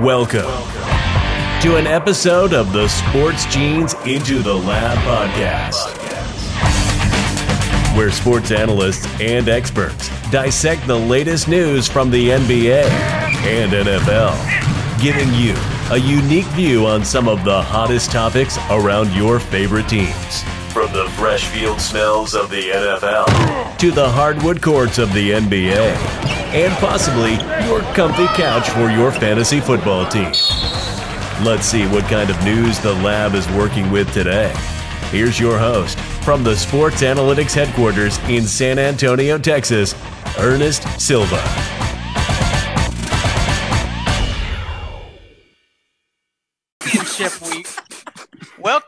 Welcome to an episode of the Sports Genes Into the Lab podcast, where sports analysts and experts dissect the latest news from the NBA and NFL, giving you a unique view on some of the hottest topics around your favorite teams. From the fresh field smells of the NFL to the hardwood courts of the NBA, and possibly your comfy couch for your fantasy football team. Let's see what kind of news the lab is working with today. Here's your host from the Sports Analytics headquarters in San Antonio, Texas, Ernest Silva.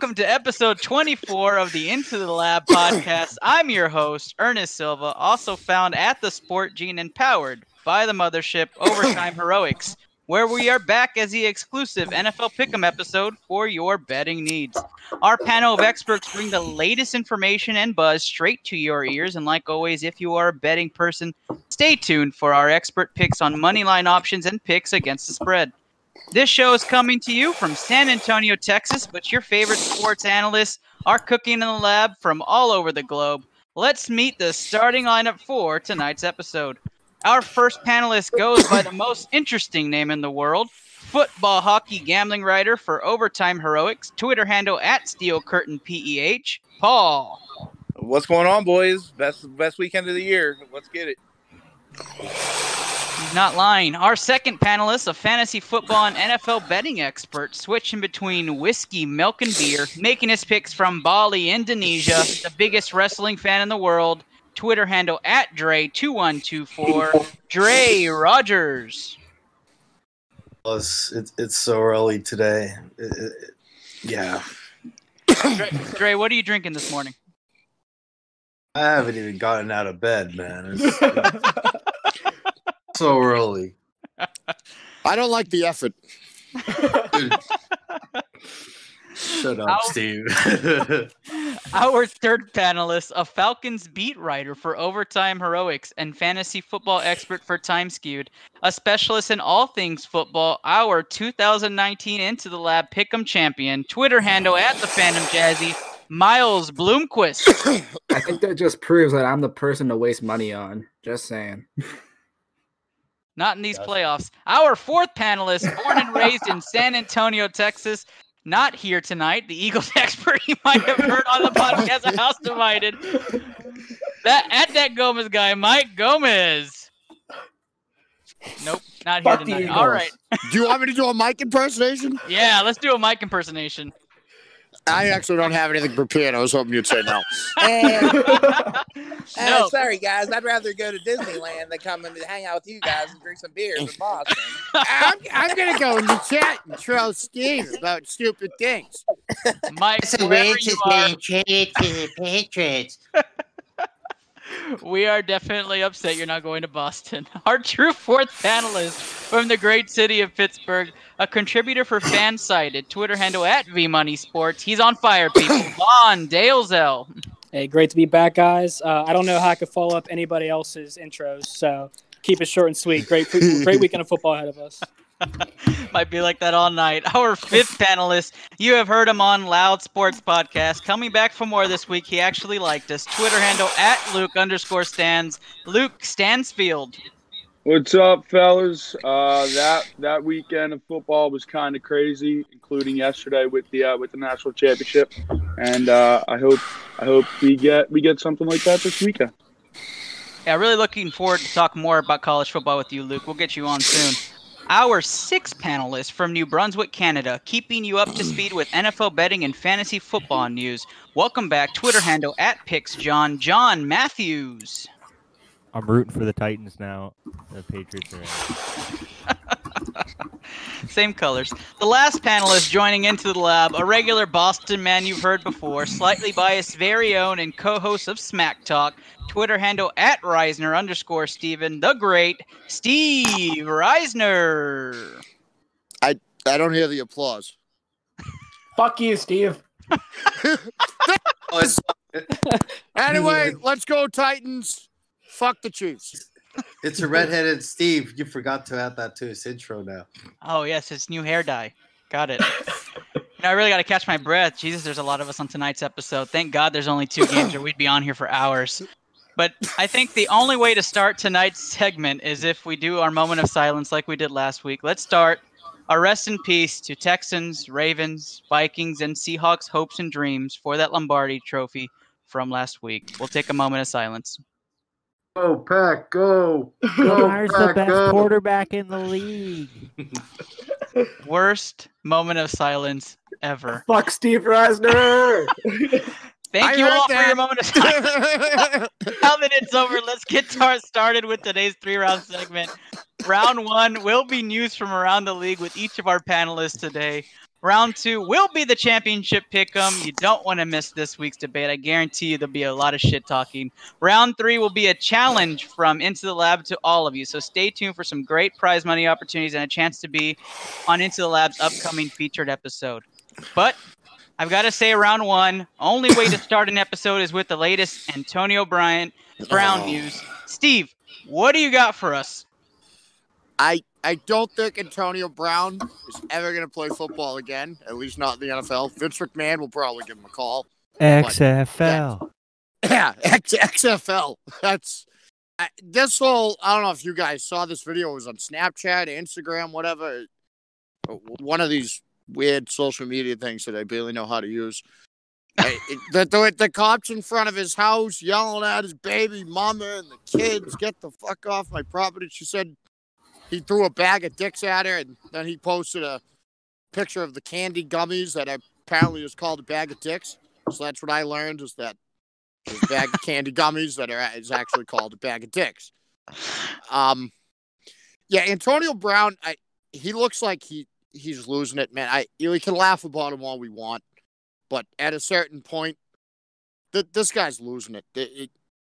Welcome to episode 24 of the Into the Lab podcast. I'm your host, Ernest Silva, also found at the Sport Gene and powered by the mothership Overtime Heroics, where we are back as the exclusive NFL Pick'em episode for your betting needs. Our panel of experts bring the latest information and buzz straight to your ears. And like always, if you are a betting person, stay tuned for our expert picks on moneyline options and picks against the spread. This show is coming to you from San Antonio, Texas, but your favorite sports analysts are cooking in the lab from all over the globe. Let's meet the starting lineup for tonight's episode. Our first panelist goes by the most interesting name in the world football hockey gambling writer for Overtime Heroics, Twitter handle at Steel Curtain PEH, Paul. What's going on, boys? Best best weekend of the year. Let's get it. He's not lying. Our second panelist, a fantasy football and NFL betting expert, switching between whiskey, milk, and beer, making his picks from Bali, Indonesia, the biggest wrestling fan in the world. Twitter handle at Dre2124, Dre Rogers. It's, it's, it's so early today. It- it- yeah. Dre, Dre, what are you drinking this morning? I haven't even gotten out of bed, man. It's, it's so early. I don't like the effort. Dude. Shut up, Ow. Steve. Our third panelist, a Falcons beat writer for Overtime Heroics and fantasy football expert for Time Skewed, a specialist in all things football, our 2019 Into the Lab Pick'em champion, Twitter handle at the Phantom Jazzy, Miles Bloomquist. I think that just proves that I'm the person to waste money on. Just saying. Not in these playoffs. Our fourth panelist, born and raised in San Antonio, Texas, not here tonight. The Eagles expert you might have heard on the podcast of House Divided. That at that Gomez guy, Mike Gomez. Nope, not here Fuck tonight. All Eagles. right. Do you want me to do a mic impersonation? Yeah, let's do a Mike impersonation. I actually don't have anything prepared. I was hoping you'd say no. Uh, No. sorry, guys. I'd rather go to Disneyland than come and hang out with you guys and drink some beers in Boston. I'm, I'm going to go in the chat and troll Steve about stupid things. Mike, Listen, whoever Rich you is are, getting traded to the Patriots. We are definitely upset you're not going to Boston. Our true fourth panelist from the great city of Pittsburgh, a contributor for Fansided, Twitter handle at VMoneySports. He's on fire, people. Vaughn Dalzell. Hey, great to be back, guys. Uh, I don't know how I could follow up anybody else's intros, so keep it short and sweet. Great, great weekend of football ahead of us. Might be like that all night. Our fifth panelist, you have heard him on Loud Sports Podcast. Coming back for more this week, he actually liked us. Twitter handle at Luke underscore stands. Luke Stansfield. What's up, fellas? Uh, that that weekend of football was kind of crazy, including yesterday with the uh, with the national championship, and uh, I hope I hope we get we get something like that this weekend. Yeah, really looking forward to talk more about college football with you, Luke. We'll get you on soon. Our sixth panelist from New Brunswick, Canada, keeping you up to speed with NFL betting and fantasy football news. Welcome back, Twitter handle at PixJohn, John Matthews. I'm rooting for the Titans now. The Patriots are out. Same colors. The last panelist joining into the lab, a regular Boston man you've heard before, slightly biased, very own, and co-host of Smack Talk. Twitter handle at Reisner underscore Steven, the great Steve Reisner. I I don't hear the applause. Fuck you, Steve. Anyway, let's go Titans. Fuck the Chiefs. It's a redheaded Steve. You forgot to add that to his intro now. Oh yes, it's new hair dye. Got it. You know, I really got to catch my breath. Jesus, there's a lot of us on tonight's episode. Thank God there's only two games, or we'd be on here for hours. But I think the only way to start tonight's segment is if we do our moment of silence like we did last week. Let's start a rest in peace to Texans, Ravens, Vikings, and Seahawks hopes and dreams for that Lombardi trophy from last week. We'll take a moment of silence. Go pack, go, go Lamar's the best go. quarterback in the league. Worst moment of silence ever. Fuck Steve Reisner. Thank I you heard all for your moment of silence. now that it's over, let's get tar- started with today's three round segment. Round one will be news from around the league with each of our panelists today. Round two will be the championship pick 'em. You don't want to miss this week's debate. I guarantee you there'll be a lot of shit talking. Round three will be a challenge from Into the Lab to all of you. So stay tuned for some great prize money opportunities and a chance to be on Into the Lab's upcoming featured episode. But I've got to say, round one, only way to start an episode is with the latest Antonio Bryant Brown Oh. news. Steve, what do you got for us? I I don't think Antonio Brown is ever going to play football again. At least not in the NFL. Vince McMahon will probably give him a call. XFL. Yeah, X- XFL. That's I, this whole. I don't know if you guys saw this video. It was on Snapchat, Instagram, whatever. One of these weird social media things that I barely know how to use. I- it- the, the the cops in front of his house yelling at his baby mama and the kids, "Get the fuck off my property!" She said he threw a bag of dicks at her, and then he posted a picture of the candy gummies that apparently is called a bag of dicks. So that's what I learned is that a bag of candy gummies that are is actually called a bag of dicks. Um, yeah, Antonio Brown, I he looks like he he's losing it, man. I you know, we can laugh about him all we want, but at a certain point, th- this guy's losing it. It- it-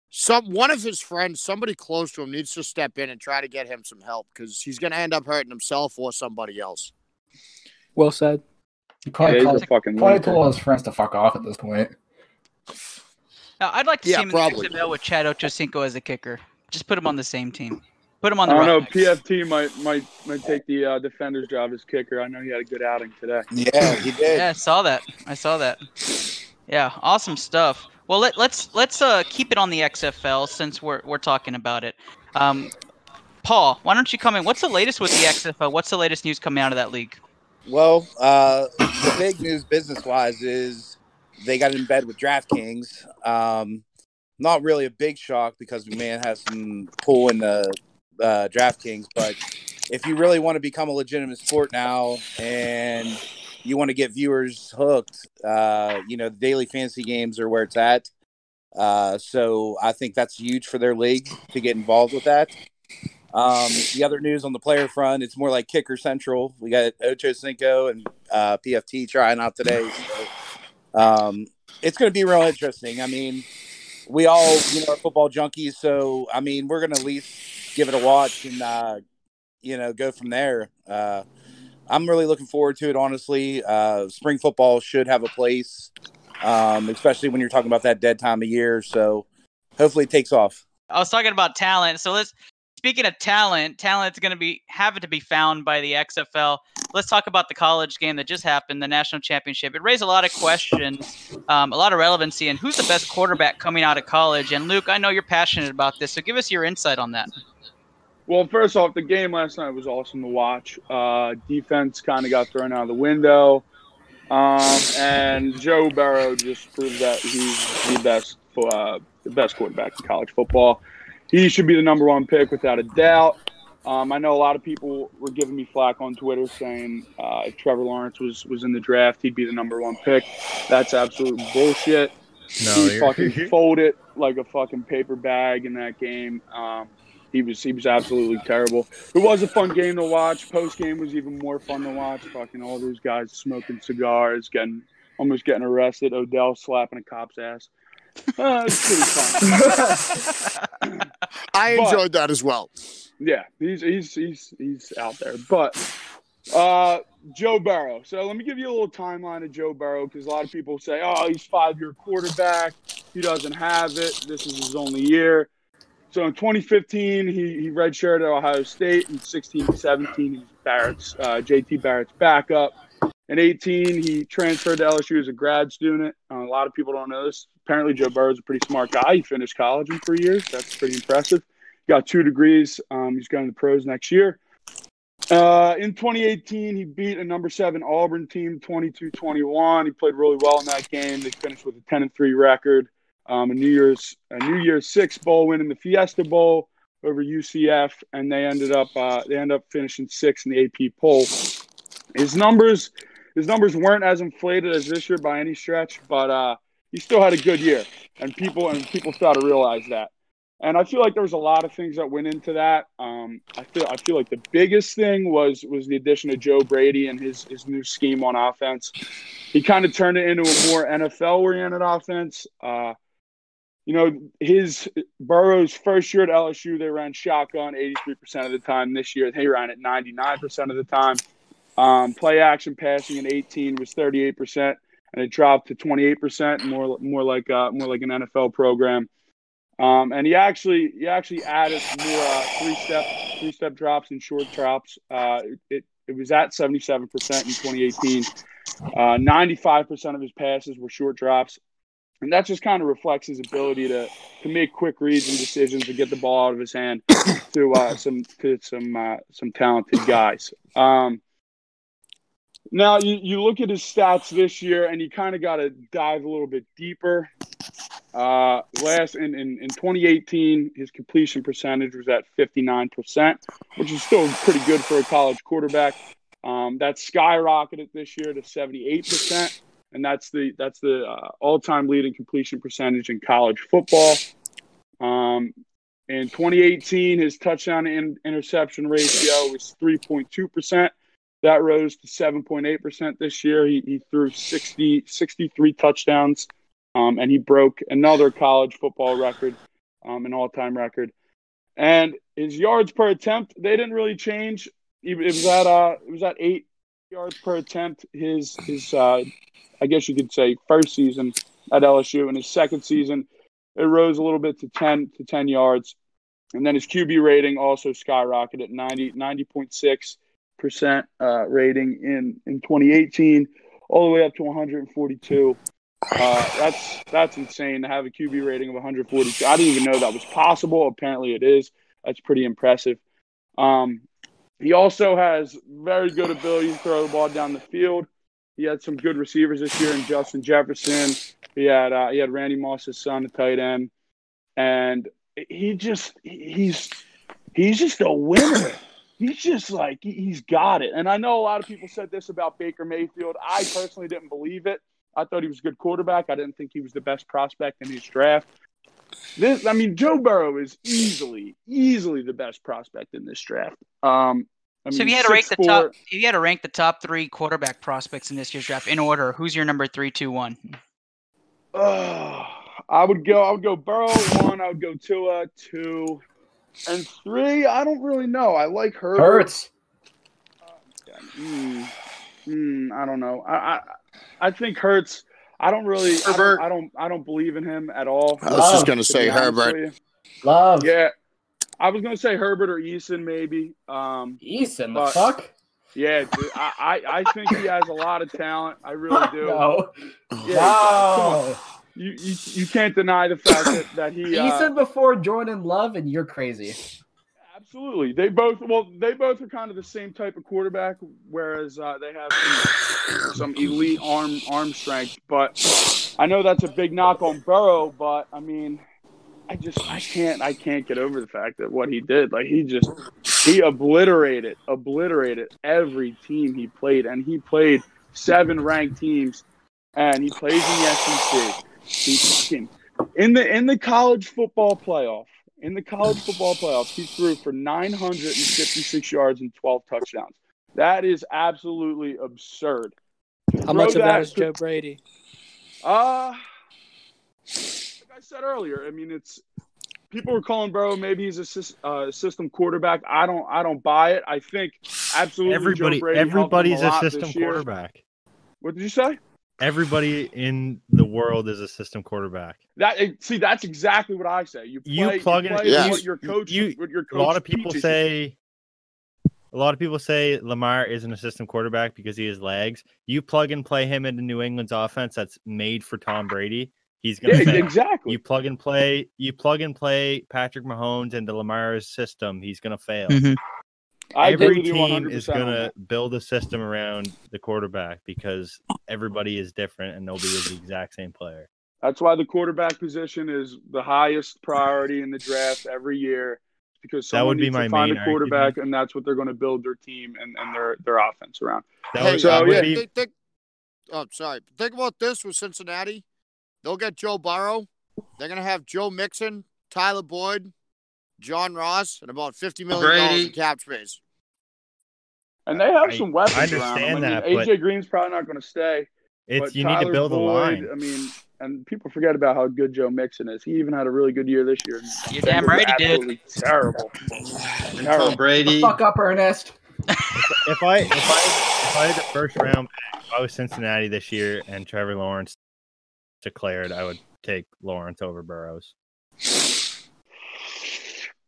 Some one of his friends, somebody close to him, needs to step in and try to get him some help because he's going to end up hurting himself or somebody else. Well said. He probably, Yeah, called, fucking probably lunatic. told his friends to fuck off at this point. Now, I'd like to Yeah, see him probably. in the XFL with Chad Ochocinco as a kicker. Just put him on the same team. Put him on the. I don't know. Roughnecks. PFT might might might take the uh, defender's job as kicker. I know he had a good outing today. Yeah, he did. Yeah, I saw that. I saw that. Yeah, awesome stuff. Well, let, let's let's uh, keep it on the XFL since we're we're talking about it. Um, Paul, why don't you come in? What's the latest with the XFL? What's the latest news coming out of that league? Well, uh, the big news business wise is they got in bed with DraftKings. Um, not really a big shock because McMahon has some pull in the uh, DraftKings, but if you really want to become a legitimate sport now and you want to get viewers hooked, uh, you know, the daily fantasy games are where it's at. Uh, so I think that's huge for their league to get involved with that. Um, the other news on the player front, it's more like kicker central. We got Ocho Cinco and uh, PFT trying out today. So, um, it's going to be real interesting. I mean, we all, you know, are football junkies. So, I mean, we're to at least give it a watch and, uh, you know, go from there. Uh, I'm really looking forward to it, honestly. Uh, spring football should have a place, um, especially when you're talking about that dead time of year. So, hopefully, it takes off. I was talking about talent. So let's speaking of talent, talent's going to be having to be found by the XFL. Let's talk about the college game that just happened, the national championship. It raised a lot of questions, um, a lot of relevancy, and who's the best quarterback coming out of college? And Luke, I know you're passionate about this, so give us your insight on that. Well, first off, the game last night was awesome to watch. Uh, defense kind of got thrown out of the window, um, and Joe Burrow just proved that he's the best, uh, the best quarterback in college football. He should be the number one pick without a doubt. Um, I know a lot of people were giving me flack on Twitter saying uh, if Trevor Lawrence was was in the draft, he'd be the number one pick. That's absolute bullshit. No, he fucking folded like a fucking paper bag in that game. Um, he was he was absolutely terrible. It was a fun game to watch. Post game was even more fun to watch. Fucking all those guys smoking cigars, getting almost getting arrested. Odell slapping a cop's ass. Uh, fun. I But- enjoyed that as well. Yeah, he's he's he's he's out there. But uh Joe Burrow. So let me give you a little timeline of Joe Burrow because a lot of people say, "Oh, he's five year quarterback. He doesn't have it. This is his only year." So in 2015, he, he redshirted at Ohio State. In 16 and 17, he's Barrett's, uh, JT Barrett's backup. In 18, he transferred to LSU as a grad student. Uh, a lot of people don't know this. Apparently, Joe Burrow's a pretty smart guy. He finished college in three years. That's pretty impressive. He Got two degrees. Um, he's going to the pros next year. Uh, in 2018, he beat a number seven Auburn team 22 21. He played really well in that game. They finished with a 10 and 3 record. Um, a New Year's a New Year's Six bowl win in the Fiesta Bowl over UCF, and they ended up uh, they ended up finishing sixth in the AP poll. His numbers his numbers weren't as inflated as this year by any stretch, but uh, he still had a good year, and people and people started to realize that. And I feel like there was a lot of things that went into that. Um, I feel I feel like the biggest thing was was the addition of Joe Brady and his his new scheme on offense. He kind of turned it into a more NFL oriented offense. Uh, you know, his Burrow's first year at LSU, they ran shotgun 83% of the time. This year, they ran it 99% of the time. Um, play action passing in 18 was 38%, and it dropped to 28%, more more like uh, more like an NFL program. Um, and he actually he actually added more uh, three step three step drops and short drops. Uh, it it was at 77% in 2018. Uh, 95% of his passes were short drops, and that just kind of reflects his ability to to make quick reads and decisions to get the ball out of his hand to uh, some to some uh, some talented guys. Um, now you, you look at his stats this year, and you kind of got to dive a little bit deeper. Uh, last in, in, in 2018, his completion percentage was at 59%, which is still pretty good for a college quarterback. Um, that skyrocketed this year to 78%, and that's the that's the uh, all-time leading completion percentage in college football. Um, in 2018, his touchdown in interception ratio was 3.2%. That rose to 7.8% this year. He, he threw 60, 63 touchdowns, um, and he broke another college football record, um, an all time record. And his yards per attempt, they didn't really change. It was at uh, it was at eight yards per attempt. His his uh, I guess you could say first season at LSU, and his second season it rose a little bit to ten to ten yards, and then his QB rating also skyrocketed 90 90.6 percent uh, rating in in 2018, all the way up to 142. Uh, that's that's insane to have a QB rating of 142. I didn't even know that was possible. Apparently, it is. That's pretty impressive. Um, he also has very good ability to throw the ball down the field. He had some good receivers this year in Justin Jefferson. He had uh, he had Randy Moss's son, a tight end, and he just he's he's just a winner he's just like he's got it. And I know a lot of people said this about Baker Mayfield. I personally didn't believe it. I thought he was a good quarterback. I didn't think he was the best prospect in his draft. This, I mean, Joe Burrow is easily, easily the best prospect in this draft. Um, I so if you had to rank the top, if you had to rank the top three quarterback prospects in this year's draft in order, who's your number three, two, one? Uh, I would go. I would go Burrow one. I would go Tua two, and three. I don't really know. I like Herbert. Hurts. Hmm. Hmm, I don't know. I, I I think Hurts. I don't really. I Herbert. don't, I don't. I don't believe in him at all. I was just gonna say be Herbert. Love. Yeah, I was gonna say Herbert or Eason maybe. Um, Eason, the fuck? yeah, dude, I, I I think he has a lot of talent. I really do. No. Yeah, come on. no. You, you you can't deny the fact that, that he uh, Eason before Jordan Love, and you're crazy. Absolutely. They both well, they both are kind of the same type of quarterback, whereas uh, they have some, some elite arm arm strength. But I know that's a big knock on Burrow, but I mean, I just I can't I can't get over the fact that what he did, like he just he obliterated obliterated every team he played, and he played seven ranked teams, and he plays in the SEC. He fucking in the in the college football playoff in the college football playoff, he threw for 956 yards and 12 touchdowns. That is absolutely absurd. How much of that that is to- Joe Brady? Uh, like I said earlier, I mean, it's people were calling Burrow maybe he's a uh, system quarterback. I don't, I don't buy it. I think absolutely Everybody, Joe Brady everybody's a, a system this year. quarterback. What did you say? Everybody in the world is a system quarterback. That eh, see, that's exactly what I say. You play, You plug in- play Yeah. what your coach. You- what your A lot of people teaches say a lot of people say Lamar isn't a system quarterback because he has legs. You plug and play him into New England's offense that's made for Tom Brady. He's gonna Yeah, exactly. You plug and play. You plug and play Patrick Mahomes into Lamar's system. He's gonna fail. Mhm. I Every agree with you team 100. is gonna build a system around the quarterback because everybody is different and nobody is the exact same player. That's why the quarterback position is the highest priority in the draft every year. Because That would be needs my to find a quarterback, and that's what they're going to build their team and, and their their offense around. That Hey, would, so, that would yeah. be think, think, oh, sorry. Think about this with Cincinnati. They'll get Joe Burrow. They're gonna have Joe Mixon, Tyler Boyd, John Ross, and about fifty million dollars in cap space. And they have I- some weapons I around them. understand I that, mean, but- AJ Green's probably not going to stay. it's but you need to Tyler build a line. I mean, and people forget about how good Joe Mixon is. He even had a really good year this year. You're damn right he did. Terrible. And Terrible. Tom Brady. Fuck up, Ernest. if I if I if I had the first round pick, if I was Cincinnati this year and Trevor Lawrence declared, I would take Lawrence over Burrows.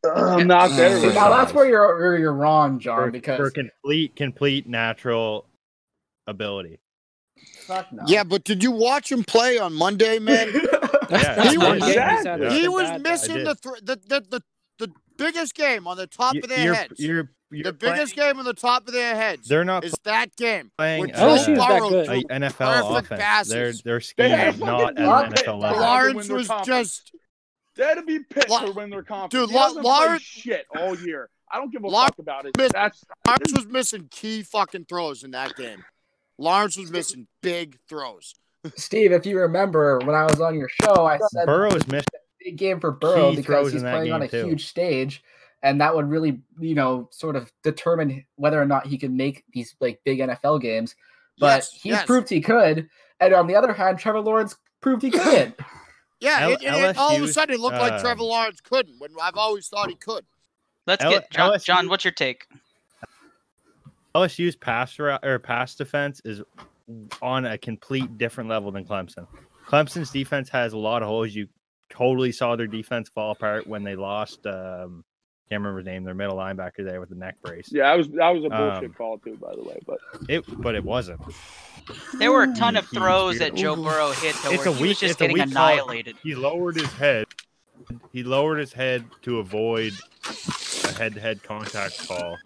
I'm not there. See, now that's where you're where you're wrong, John. For, because for complete complete natural ability. fuck no. Yeah, but did you watch him play on Monday, man? Yeah, he was- game Yeah. he was missing the, thr the, the the the biggest game on the top You- of their you're, heads. you're, you're the biggest game on the top of their heads They're not is that game. playing with uh, Joe that Burrow good. a NFL perfect offense. passes. Their their They scheme had is not at an NFL level. Lawrence was just They're to be picked La- to win their conference. Dude, He La- hasn't Lawrence- shit all year. I don't give a Lawrence fuck about it. missed- That's Lawrence was missing key fucking throws in that game. Lawrence was missing big throws. Steve, if you remember when I was on your show, I said Burrow's missed. big game for Burrow Key because he's playing on a too. huge stage, and that would really, you know, sort of determine whether or not he could make these like big NFL games. But Yes, he yes. proved he could, and on the other hand, Trevor Lawrence proved he couldn't. Yeah, L- it, it- it- all of a sudden it looked like Trevor um, Lawrence couldn't when I've always thought he could. Let's L- get John, LSU John. What's your take? LSU's pass or pass defense is on a complete different level than Clemson. Clemson's defense has a lot of holes. You totally saw their defense fall apart when they lost. Um, can't remember his name. Their middle linebacker there with the neck brace. yeah, that was that was a bullshit Um, call too, by the way. But It, but it wasn't. There were a ton of He- he throws that. Joe Burrow hit to It's where a he weak. was just getting weak call. annihilated. He lowered his head. He lowered his head to avoid a head-to-head contact call,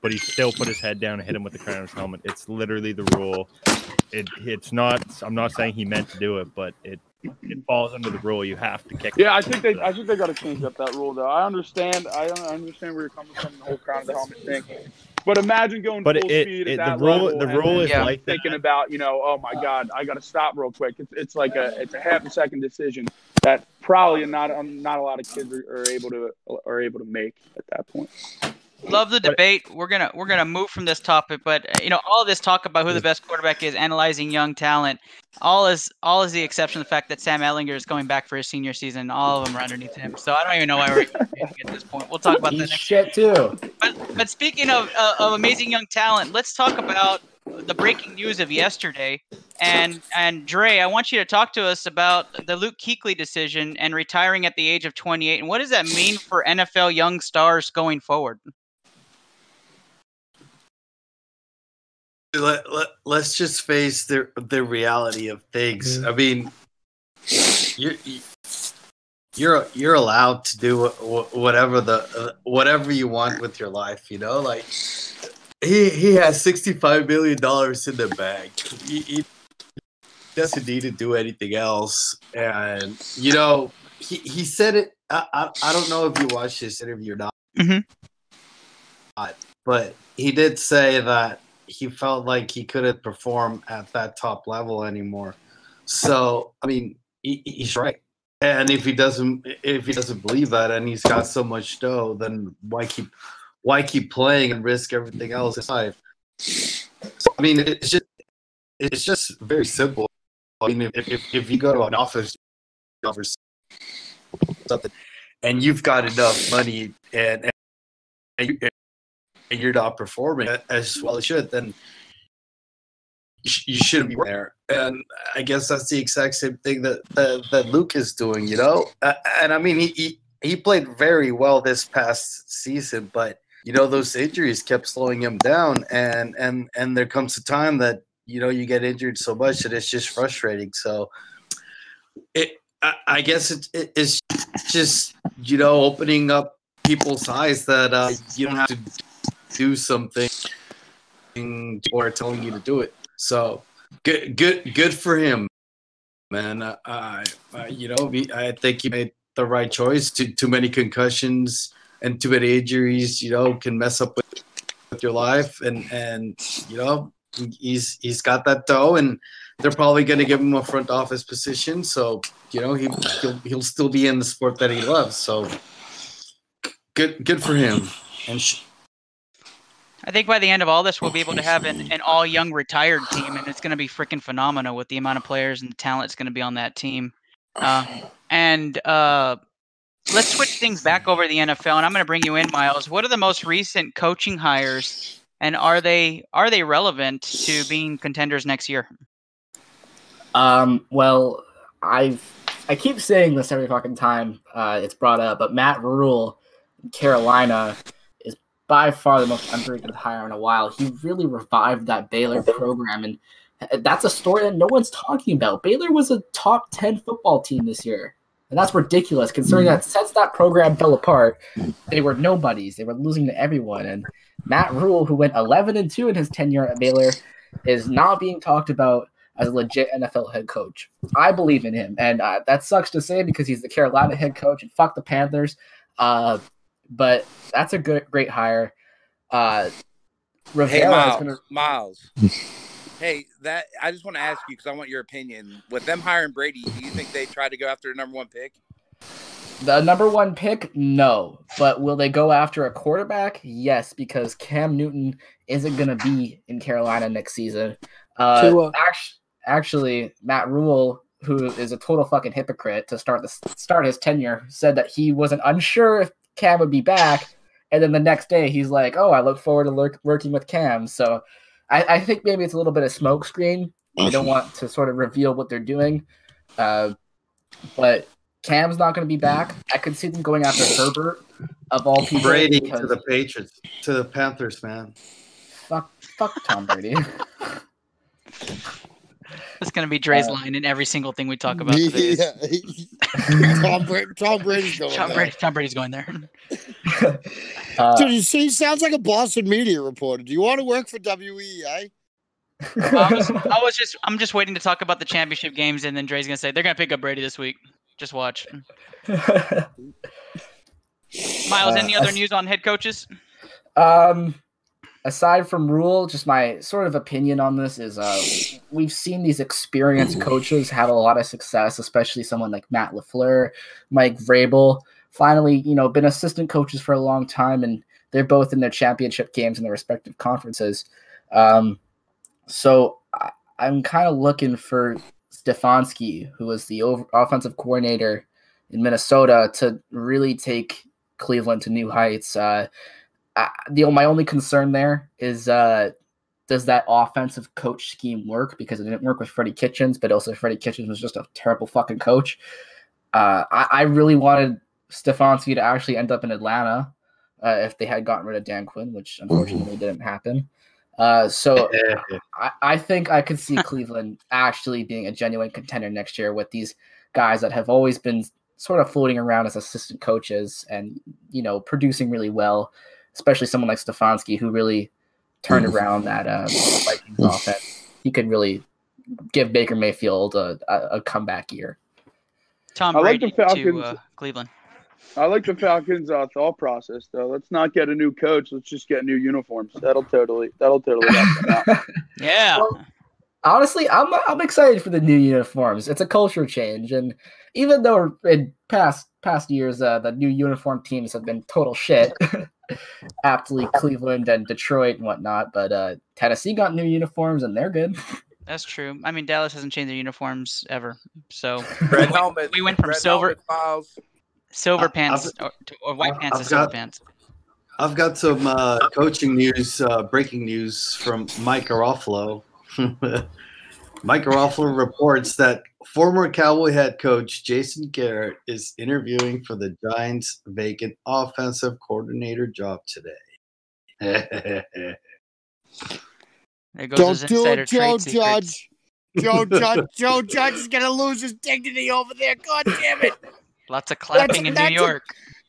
but he still put his head down and hit him with the crown of his helmet. It's literally the rule. It it's not. I'm not saying he meant to do it, but it it falls under the rule. You have to kick. yeah, I think they I think they got to change up that rule though. I understand I I understand where you're coming from the whole crown of the helmet thing. But imagine going But full it- speed it- at the that rule- level the rule is Yeah. like that. thinking about you know oh my god I got to stop real quick. It's, it's like a it's a half a second decision that probably not um, not a lot of kids are, are able to are able to make at that point. Love the debate. We're gonna we're gonna move from this topic, but you know all this talk about who the best quarterback is, analyzing young talent, all is all is the exception of the fact that Sam Ehlinger is going back for his senior season. All of them are underneath him, so I don't even know why we're at this point. We'll talk about that He's next. shit too. But but speaking of uh, of amazing young talent, let's talk about the breaking news of yesterday. And and Dre, I want you to talk to us about the Luke Kuechly decision and retiring at the age of 28, and what does that mean for NFL young stars going forward? Let, let, let's just face the the reality of things. I mean, you're you're you're allowed to do wh- wh- whatever the uh, whatever you want with your life. You know, like he he has sixty five million dollars in the bank. He, he doesn't need to do anything else, and you know he he said it. I I, I don't know if you watched this interview or not, Mhm. but he did say that he felt like he couldn't perform at that top level anymore. So, I mean, he, he's right. And if he doesn't, if he doesn't believe that, and he's got so much dough, then why keep, why keep playing and risk everything else in life? So, I mean, it's just, it's just very simple. I mean, if if, if you go to an office, offers something, and you've got enough money, and and, and you, and you're not performing as well as you should, then you shouldn't be there. And I guess that's the exact same thing that that, that Luke is doing, you know. And I mean, he, he he played very well this past season, but you know those injuries kept slowing him down, and and and there comes a time that you know you get injured so much that it's just frustrating. So it, I, I guess it, it, it's just you know opening up people's eyes that uh, you don't have to do something or telling you to do it. So good, good, good for him, man. Uh, I, I, you know, I think he made the right choice. Too, too many concussions and too many injuries, you know, can mess up with, with your life. And and you know, he's he's got that dough, and they're probably going to give him a front office position. So you know, he he'll, he'll still be in the sport that he loves. So good, good for him. And sh- I think by the end of all this, we'll be able to have an, an all young retired team, and it's going to be freaking phenomenal with the amount of players and the talent that's going to be on that team. Um, and uh, let's switch things back over to the NFL, and I'm going to bring you in, Miles. What are the most recent coaching hires, and are they are they relevant to being contenders next year? Um, well, I've I keep saying this every fucking time uh, it's brought up, but Matt Rhule, Carolina, by far the most underrated hire in a while. He really revived that Baylor program, and uh, that's a story that no one's talking about. Baylor was a top ten football team this year, and that's ridiculous considering that since that program fell apart, they were nobodies. They were losing to everyone, and Matt Rhule, who went eleven and two in his tenure at Baylor, is not being talked about as a legit NFL head coach. I believe in him, and uh, that sucks to say because he's the Carolina head coach and fuck the Panthers. Uh, but that's a good, great hire. Uh, Hey, Rivera is Miles. gonna. Miles. hey, that I just want to ask you because I want your opinion. With them hiring Brady, do you think they tried to go after the number one pick? The number one pick, no. But will they go after a quarterback? Yes, because Cam Newton isn't going to be in Carolina next season. Uh, Tua. act- actually, Matt Rhule, who is a total fucking hypocrite to start the start his tenure, said that he wasn't unsure if Cam would be back, and then the next day he's like, "Oh, I look forward to lurk- working with Cam." So, I, I think maybe it's a little bit of smokescreen. They don't want to sort of reveal what they're doing, uh, but Cam's not going to be back. I could see them going after Herbert of all people. Brady to the Patriots, to the Panthers, man. fuck, fuck Tom Brady. That's going to be Dre's Uh, line in every single thing we talk about today. Yeah. Tom, Bra- Tom Brady's going Tom, there. Brady, Tom Brady's going there. Uh, Dude, you see, he sounds like a Boston media reporter. Do you want to work for E WEA? I was, I was just, I'm just waiting to talk about the championship games, and then Dre's gonna say they're gonna pick up Brady this week. Just watch. Miles, Uh, any other as- news on head coaches? Um, aside from Rhule, just my sort of opinion on this is uh, we've seen these experienced coaches have a lot of success, especially someone like Matt Lafleur, Mike Vrabel. Finally, you know, been assistant coaches for a long time, and they're both in their championship games in their respective conferences. Um, so I, I'm kind of looking for Stefanski, who was the over, offensive coordinator in Minnesota, to really take Cleveland to new heights. Uh, I, the my only concern there is uh, does that offensive coach scheme work? Because it didn't work with Freddie Kitchens, but also Freddie Kitchens was just a terrible fucking coach. Uh, I, I really wanted Stefanski to actually end up in Atlanta uh, if they had gotten rid of Dan Quinn, which unfortunately didn't happen. Uh, so I, I think I could see Cleveland actually being a genuine contender next year with these guys that have always been sort of floating around as assistant coaches and you know producing really well, especially someone like Stefanski who really turned around that uh, Vikings offense. He could really give Baker Mayfield a, a, a comeback year. Tom I like Brady the to uh, Cleveland. I like the Falcons' uh, thought process, though. Let's not get a new coach. Let's just get new uniforms. That'll totally, that'll totally help them out. Yeah. Honestly, I'm I'm excited for the new uniforms. It's a culture change, and even though in past past years uh, the new uniform teams have been total shit, aptly Cleveland and Detroit and whatnot, but uh, Tennessee got new uniforms and they're good. That's true. I mean, Dallas hasn't changed their uniforms ever. So Red helmet. we went from red silver helmet, Miles. silver I've- pants or, to, or white I've- pants to I've silver got- pants. I've got some uh, coaching news, uh, breaking news from Mike Garafolo Mike Ruffler reports that former Cowboy head coach Jason Garrett is interviewing for the Giants' vacant offensive coordinator job today. There goes Don't do it, Joe trade secrets. Judge. Joe Judge. Joe Judge is gonna lose his dignity over there. God damn it. Lots of clapping in New that's a- York.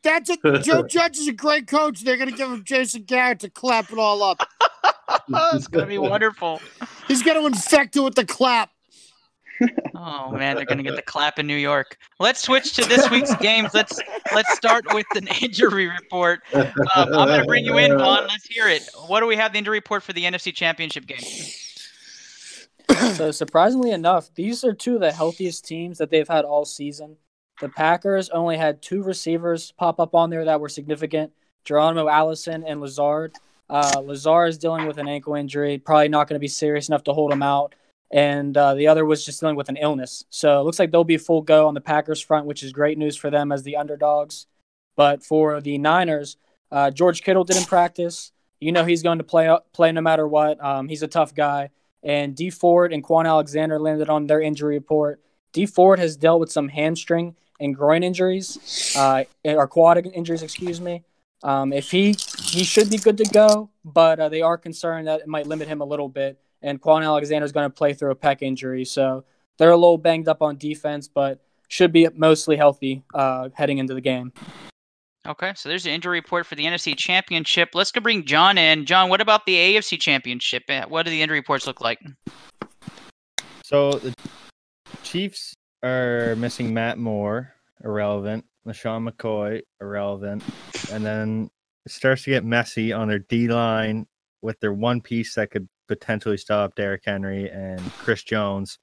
That's a Joe Judge is a great coach. They're gonna give him Jason Garrett to clap it all up. it's gonna be wonderful. He's gonna infect it with the clap. Oh man, they're gonna get the clap in New York. Let's switch to this week's games. Let's let's start with an injury report. Um, I'm gonna bring you in, Vaughn. Let's hear it. What do we have the injury report for the NFC Championship game? So surprisingly enough, these are two of the healthiest teams that they've had all season. The Packers only had two receivers pop up on there that were significant: Geronimo Allison and Lazard. Uh, Lazard is dealing with an ankle injury, probably not going to be serious enough to hold him out, and uh, the other was just dealing with an illness. So it looks like they'll be full go on the Packers front, which is great news for them as the underdogs. But for the Niners, uh, George Kittle didn't practice. You know he's going to play play no matter what. Um, he's a tough guy and Dee Ford and Kwon Alexander landed on their injury report. Dee Ford has dealt with some hamstring and groin injuries, uh, or quad injuries, excuse me. Um, if he he should be good to go, but uh, they are concerned that it might limit him a little bit. And Kwon Alexander is going to play through a pec injury, so they're a little banged up on defense, but should be mostly healthy uh, heading into the game. Okay, so there's the injury report for the NFC Championship. Let's go bring John in. John, what about the AFC Championship? Uh, What do the injury reports look like? So the Chiefs are missing Matt Moore, irrelevant. LeSean McCoy, irrelevant. And then it starts to get messy on their D line with their one piece that could potentially stop Derrick Henry and Chris Jones.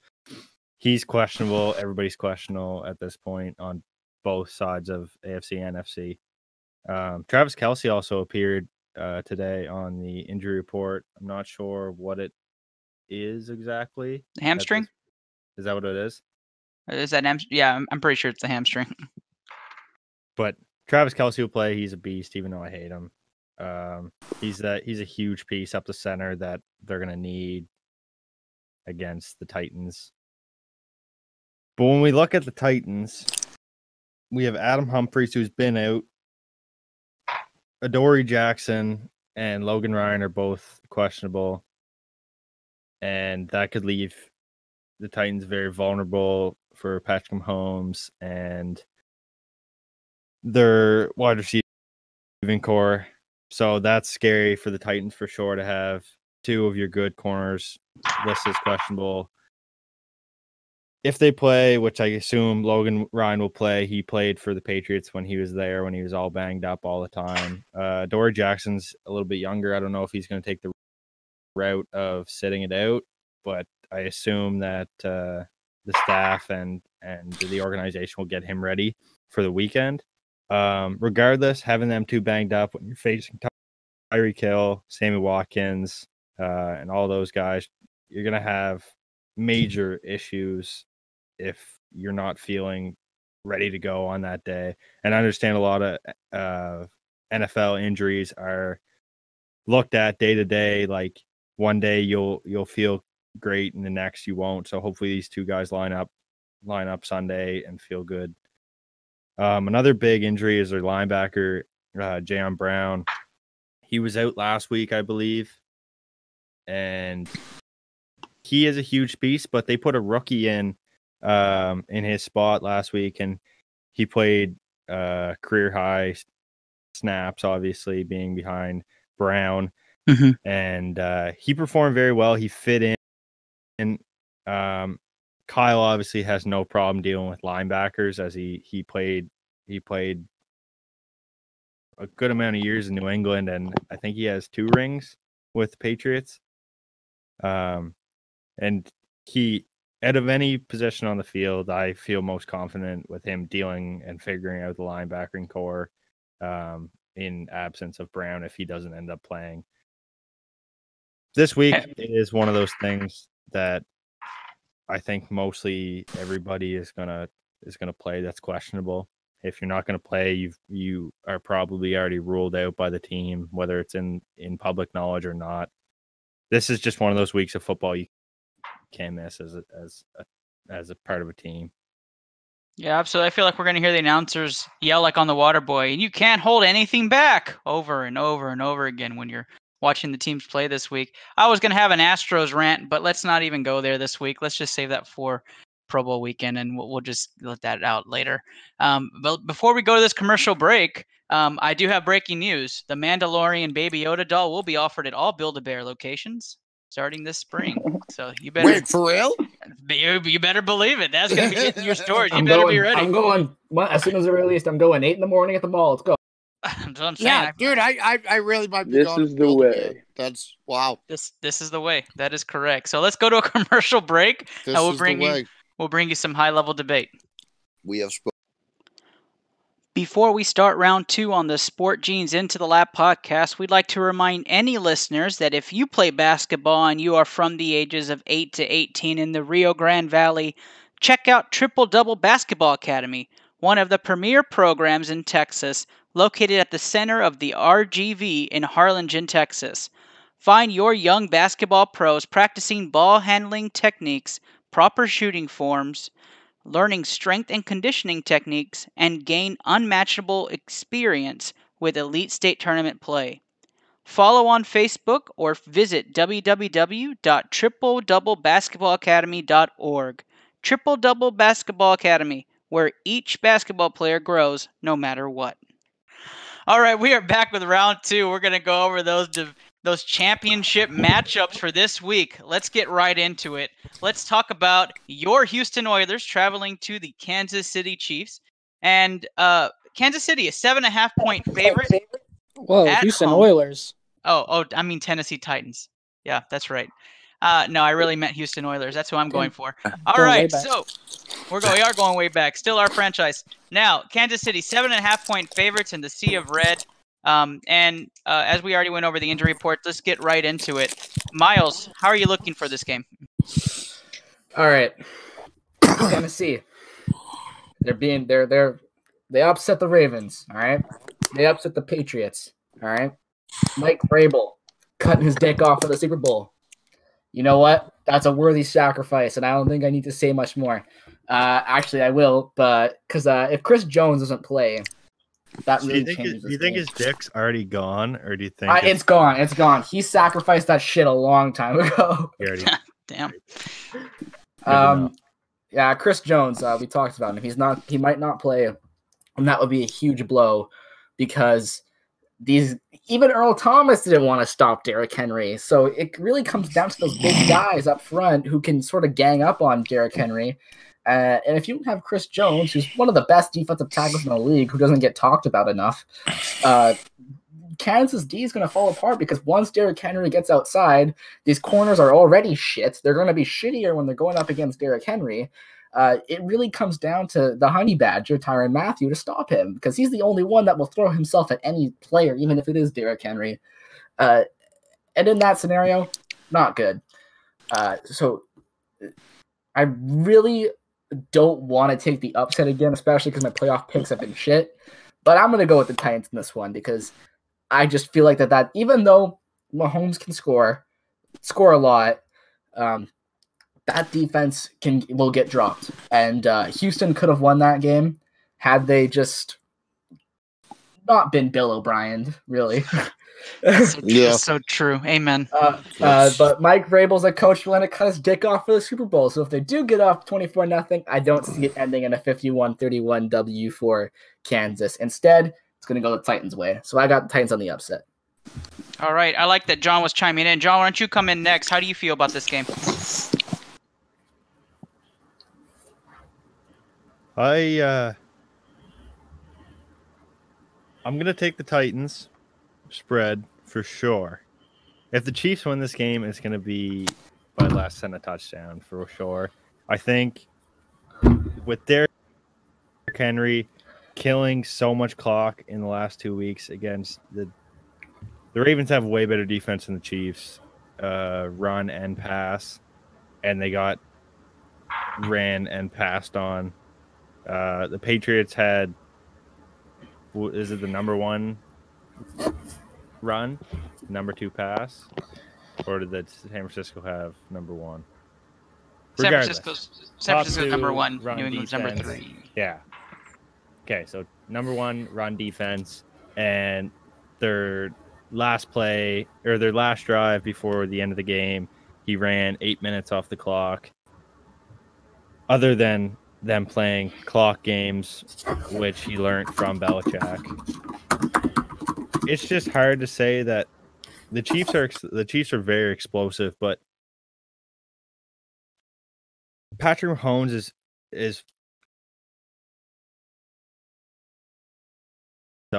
He's questionable. Everybody's questionable at this point on both sides of AFC and NFC. Um, Travis Kelce also appeared uh, today on the injury report. I'm not sure what it is exactly. Hamstring? Is that what it is? Is that ham- yeah? I'm, I'm pretty sure it's the hamstring. But Travis Kelce will play. He's a beast, even though I hate him. Um, he's that he's a huge piece up the center that they're gonna need against the Titans. But when we look at the Titans, we have Adam Humphries who's been out. Adoree Jackson and Logan Ryan are both questionable. And that could leave the Titans very vulnerable for Patrick Mahomes and their wide receiving core. So that's scary for the Titans for sure to have two of your good corners listed as questionable. If they play, which I assume Logan Ryan will play, he played for the Patriots when he was there, when he was all banged up all the time. Uh, Dory Jackson's a little bit younger. I don't know if he's going to take the route of sitting it out, but I assume that uh, the staff and and the organization will get him ready for the weekend. Um, regardless, having them two banged up when you're facing Ty- Tyreek Hill, Sammy Watkins, uh, and all those guys, you're gonna have major issues if you're not feeling ready to go on that day. And I understand a lot of uh, NFL injuries are looked at day to day. Like one day you'll you'll feel great, and the next you won't. So hopefully these two guys line up line up Sunday and feel good. Um, another big injury is their linebacker, uh, Jayon Brown. He was out last week, I believe, and he is a huge piece. But they put a rookie in um, in his spot last week, and he played uh, career high snaps. Obviously, being behind Brown, Mhm. and uh, he performed very well. He fit in, and um, Kyle obviously has no problem dealing with linebackers as he he played he played a good amount of years in New England and I think he has two rings with Patriots. Um and he out of any position on the field, I feel most confident with him dealing and figuring out the linebacking core um in absence of Brown if he doesn't end up playing. This week is one of those things that I think mostly everybody is gonna is gonna play that's questionable. If you're not gonna play, you you are probably already ruled out by the team, whether it's in in public knowledge or not. This is just one of those weeks of football you can't miss as a, as a, as a part of a team. Yeah, absolutely. I feel like we're going to hear the announcers yell like on the water boy, and you can't hold anything back over and over and over again when you're watching the teams play this week. I was going to have an Astros rant, but let's not even go there this week. Let's just save that for Pro Bowl weekend, and we'll, we'll just let that out later. Um, but before we go to this commercial break, um, I do have breaking news. The Mandalorian Baby Yoda doll will be offered at all Build a Bear locations starting this spring. So you better Wait, for real? you, you better believe it. That's gonna be in your stores. You I'm better going, be ready. I'm going well, as soon as they're released. I'm going eight in the morning at the mall. Let's go. That's what I'm saying. Yeah, I- dude, I, I, I really might be This going is the way. Bear. That's wow. This this is the way. That is correct. So let's go to a commercial break. This I will is bring the you way. we'll bring you some high level debate. We have spoken. Before we start round two on the Sport Genes Into the Lab podcast, we'd like to remind any listeners that if you play basketball and you are from the ages of 8 to 18 in the Rio Grande Valley, check out Triple Double Basketball Academy, one of the premier programs in Texas, located at the center of the RGV in Harlingen, Texas. Find your young basketball pros practicing ball handling techniques, proper shooting forms, learning strength and conditioning techniques, and gain unmatchable experience with elite state tournament play. Follow on Facebook or visit www.tripledoublebasketballacademy.org. Triple Double Basketball Academy, where each basketball player grows no matter what. All right, we are back with round two. We're going to go over those div- those championship matchups for this week. Let's get right into it. Let's talk about your Houston Oilers traveling to the Kansas City Chiefs, and uh, Kansas City a seven and a half point favorite. Whoa, Houston home. Oilers. Oh, oh, I mean Tennessee Titans. Yeah, that's right. Uh, no, I really meant Houston Oilers. That's who I'm going for. All Going right, so we're going. We are going way back. Still our franchise. Now, Kansas City seven and a half point favorites in the Sea of Red. Um, and uh, as we already went over the injury report, let's get right into it. Miles, how are you looking for this game? All right, Tennessee. They're being they're they're they upset the Ravens. All right, they upset the Patriots. All right, Mike Vrabel cutting his dick off for the Super Bowl. You know what? That's a worthy sacrifice, and I don't think I need to say much more. Uh, actually, I will, but because uh, if Chris Jones doesn't play, that Do really you think, changes. his, do you think game. his dick's already gone, or do you think Uh, it's it's gone. It's gone. He sacrificed that shit a long time ago. already? Damn. Um, yeah, Chris Jones. Uh, we talked about him. He's not. He might not play, and that would be a huge blow because these even Earl Thomas didn't want to stop Derrick Henry. So it really comes down to those big guys up front who can sort of gang up on Derrick Henry. Uh, and if you have Chris Jones, who's one of the best defensive tackles in the league, who doesn't get talked about enough, uh, Kansas D is going to fall apart because once Derrick Henry gets outside, these corners are already shit. They're going to be shittier when they're going up against Derrick Henry. Uh, it really comes down to the honey badger, Tyrann Mathieu, to stop him because he's the only one that will throw himself at any player, even if it is Derrick Henry. Uh, and in that scenario, not good. Uh, so I really don't want to take the upset again, especially because my playoff picks have been shit. But I'm going to go with the Titans in this one because I just feel like that that even though Mahomes can score, score a lot, um, that defense can will get dropped, and uh, Houston could have won that game had they just not been Bill O'Brien, really. That's so, Yeah. so true. Amen. Uh, uh, but Mike Vrabel's a coach willing to cut his dick off for the Super Bowl. So if they do get off 24 nothing, I don't see it ending in a 51-31 W for Kansas. Instead, it's going to go the Titans' way. So I got the Titans on the upset. All right. I like that John was chiming in. John, why don't you come in next? How do you feel about this game? I uh I'm gonna take the Titans spread for sure. If the Chiefs win this game, it's gonna be by than a touchdown for sure. I think with Derrick Henry killing so much clock in the last two weeks against the the Ravens have way better defense than the Chiefs, uh, run and pass, and they got ran and passed on. Uh, the Patriots had, is it the number one run, number two pass, or did the San Francisco have number one? San Francisco's San Francisco number one. New England's number three. Yeah. Okay, so number one, run defense, and their last play or their last drive before the end of the game, he ran eight minutes off the clock. Other than them playing clock games, which he learned from Belichick, it's just hard to say that the Chiefs are the Chiefs are very explosive, but Patrick Mahomes is is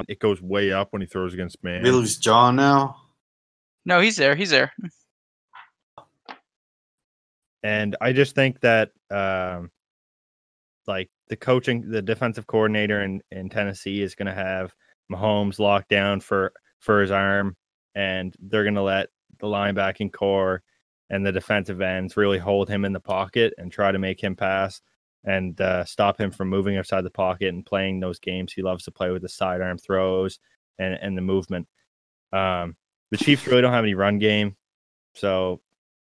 it goes way up when he throws against man. We lose John now. No, he's there. He's there. And I just think that um like the coaching the defensive coordinator in, in Tennessee is gonna have Mahomes locked down for for his arm and they're gonna let the linebacking core and the defensive ends really hold him in the pocket and try to make him pass and uh, stop him from moving outside the pocket and playing those games he loves to play with the sidearm throws and, and the movement. Um, the Chiefs really don't have any run game, so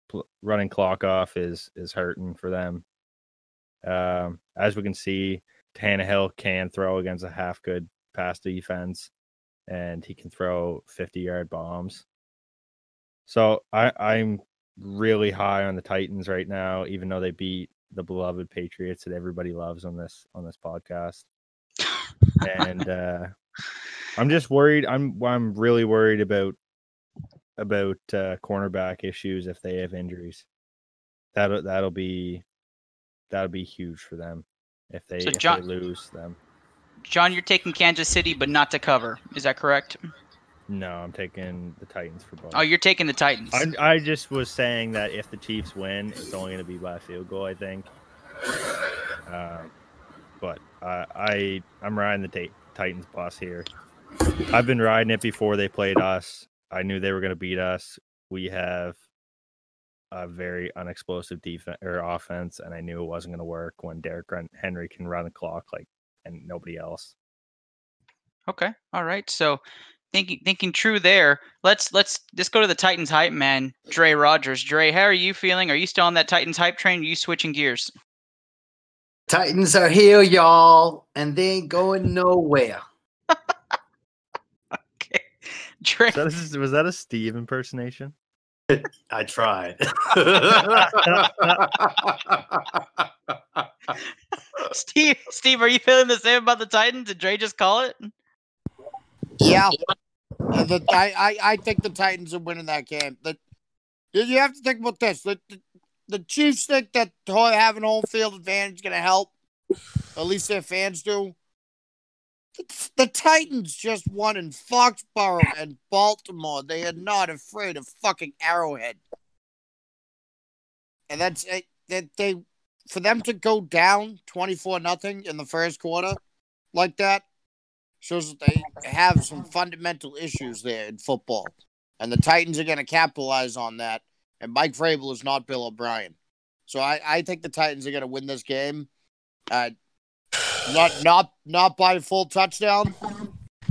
pl- running clock off is is hurting for them. Um, as we can see, Tannehill can throw against a half good pass defense, and he can throw fifty yard bombs. So I, I'm really high on the Titans right now, even though they beat the beloved Patriots that everybody loves on this on this podcast. and uh, I'm just worried. I'm I'm really worried about about uh, cornerback issues if they have injuries. That'll that'll be that'll be huge for them if they, So if John- they lose them. John, you're taking Kansas City, but not to cover. Is that correct? No, I'm taking the Titans for both. Oh, you're taking the Titans. I, I just was saying that if the Chiefs win, it's only going to be by a field goal. I think. Um, but uh, I I'm riding the Ti- Titans bus here. I've been riding it before they played us. I knew they were going to beat us. We have a very unexplosive defense or offense, and I knew it wasn't going to work when Derrick Henry can run the clock like and nobody else. Okay. All right. So thinking thinking true there. Let's let's just go to the Titans hype man, Dre Rogers. Dre, how are you feeling? Are you still on that Titans hype train? Are you switching gears? Titans are here, y'all, and they ain't going nowhere. Okay, Dre, Was that, a, was that a Steve impersonation? I tried. Steve, Steve, are you feeling the same about the Titans? Did Dre just call it? Yeah. The, I, I, I think the Titans are winning that game. The, you you have to think about this. The, the, the Chiefs think that ho- having home field advantage is going to help. At least their fans do. The, Titans just won in Foxborough and Baltimore. They are not afraid of fucking Arrowhead. And that's it. That they, for them to go down 24 nothing in the first quarter like that, shows that they have some fundamental issues there in football. And the Titans are going to capitalize on that. And Mike Vrabel is not Bill O'Brien. So I, I think the Titans are going to win this game. Uh, not not not by a full touchdown,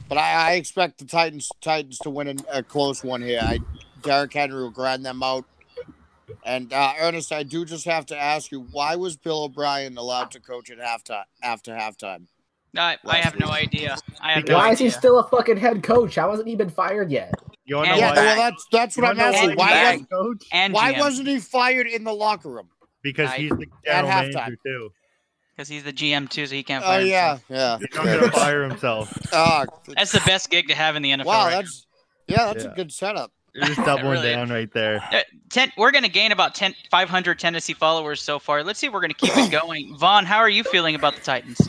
but I, I expect the Titans Titans to win a, a close one here. I Derrick Henry will grind them out. And uh, Ernest, I do just have to ask you, why was Bill O'Brien allowed to coach at halftime after halftime? I, I have no idea. I have no Why is he still a fucking head coach? How hasn't he been fired yet? You wanna know Yeah, why? well, that's that's You what I'm asking. Why a was coach? and why wasn't he fired in the locker room? Because I- he's the general halftime. manager too. Because he's the GM too, so he can't. Oh fire yeah, himself. yeah. He's going to fire himself. Ah, That's the best gig to have in the NFL. wow, right now. that's yeah, that's Yeah. a good setup. You're just doubling Really. down right there. Uh, ten, we're going to gain about 10, 500 Tennessee followers so far. Let's see if we're going to keep it going. Vaughn, how are you feeling about the Titans?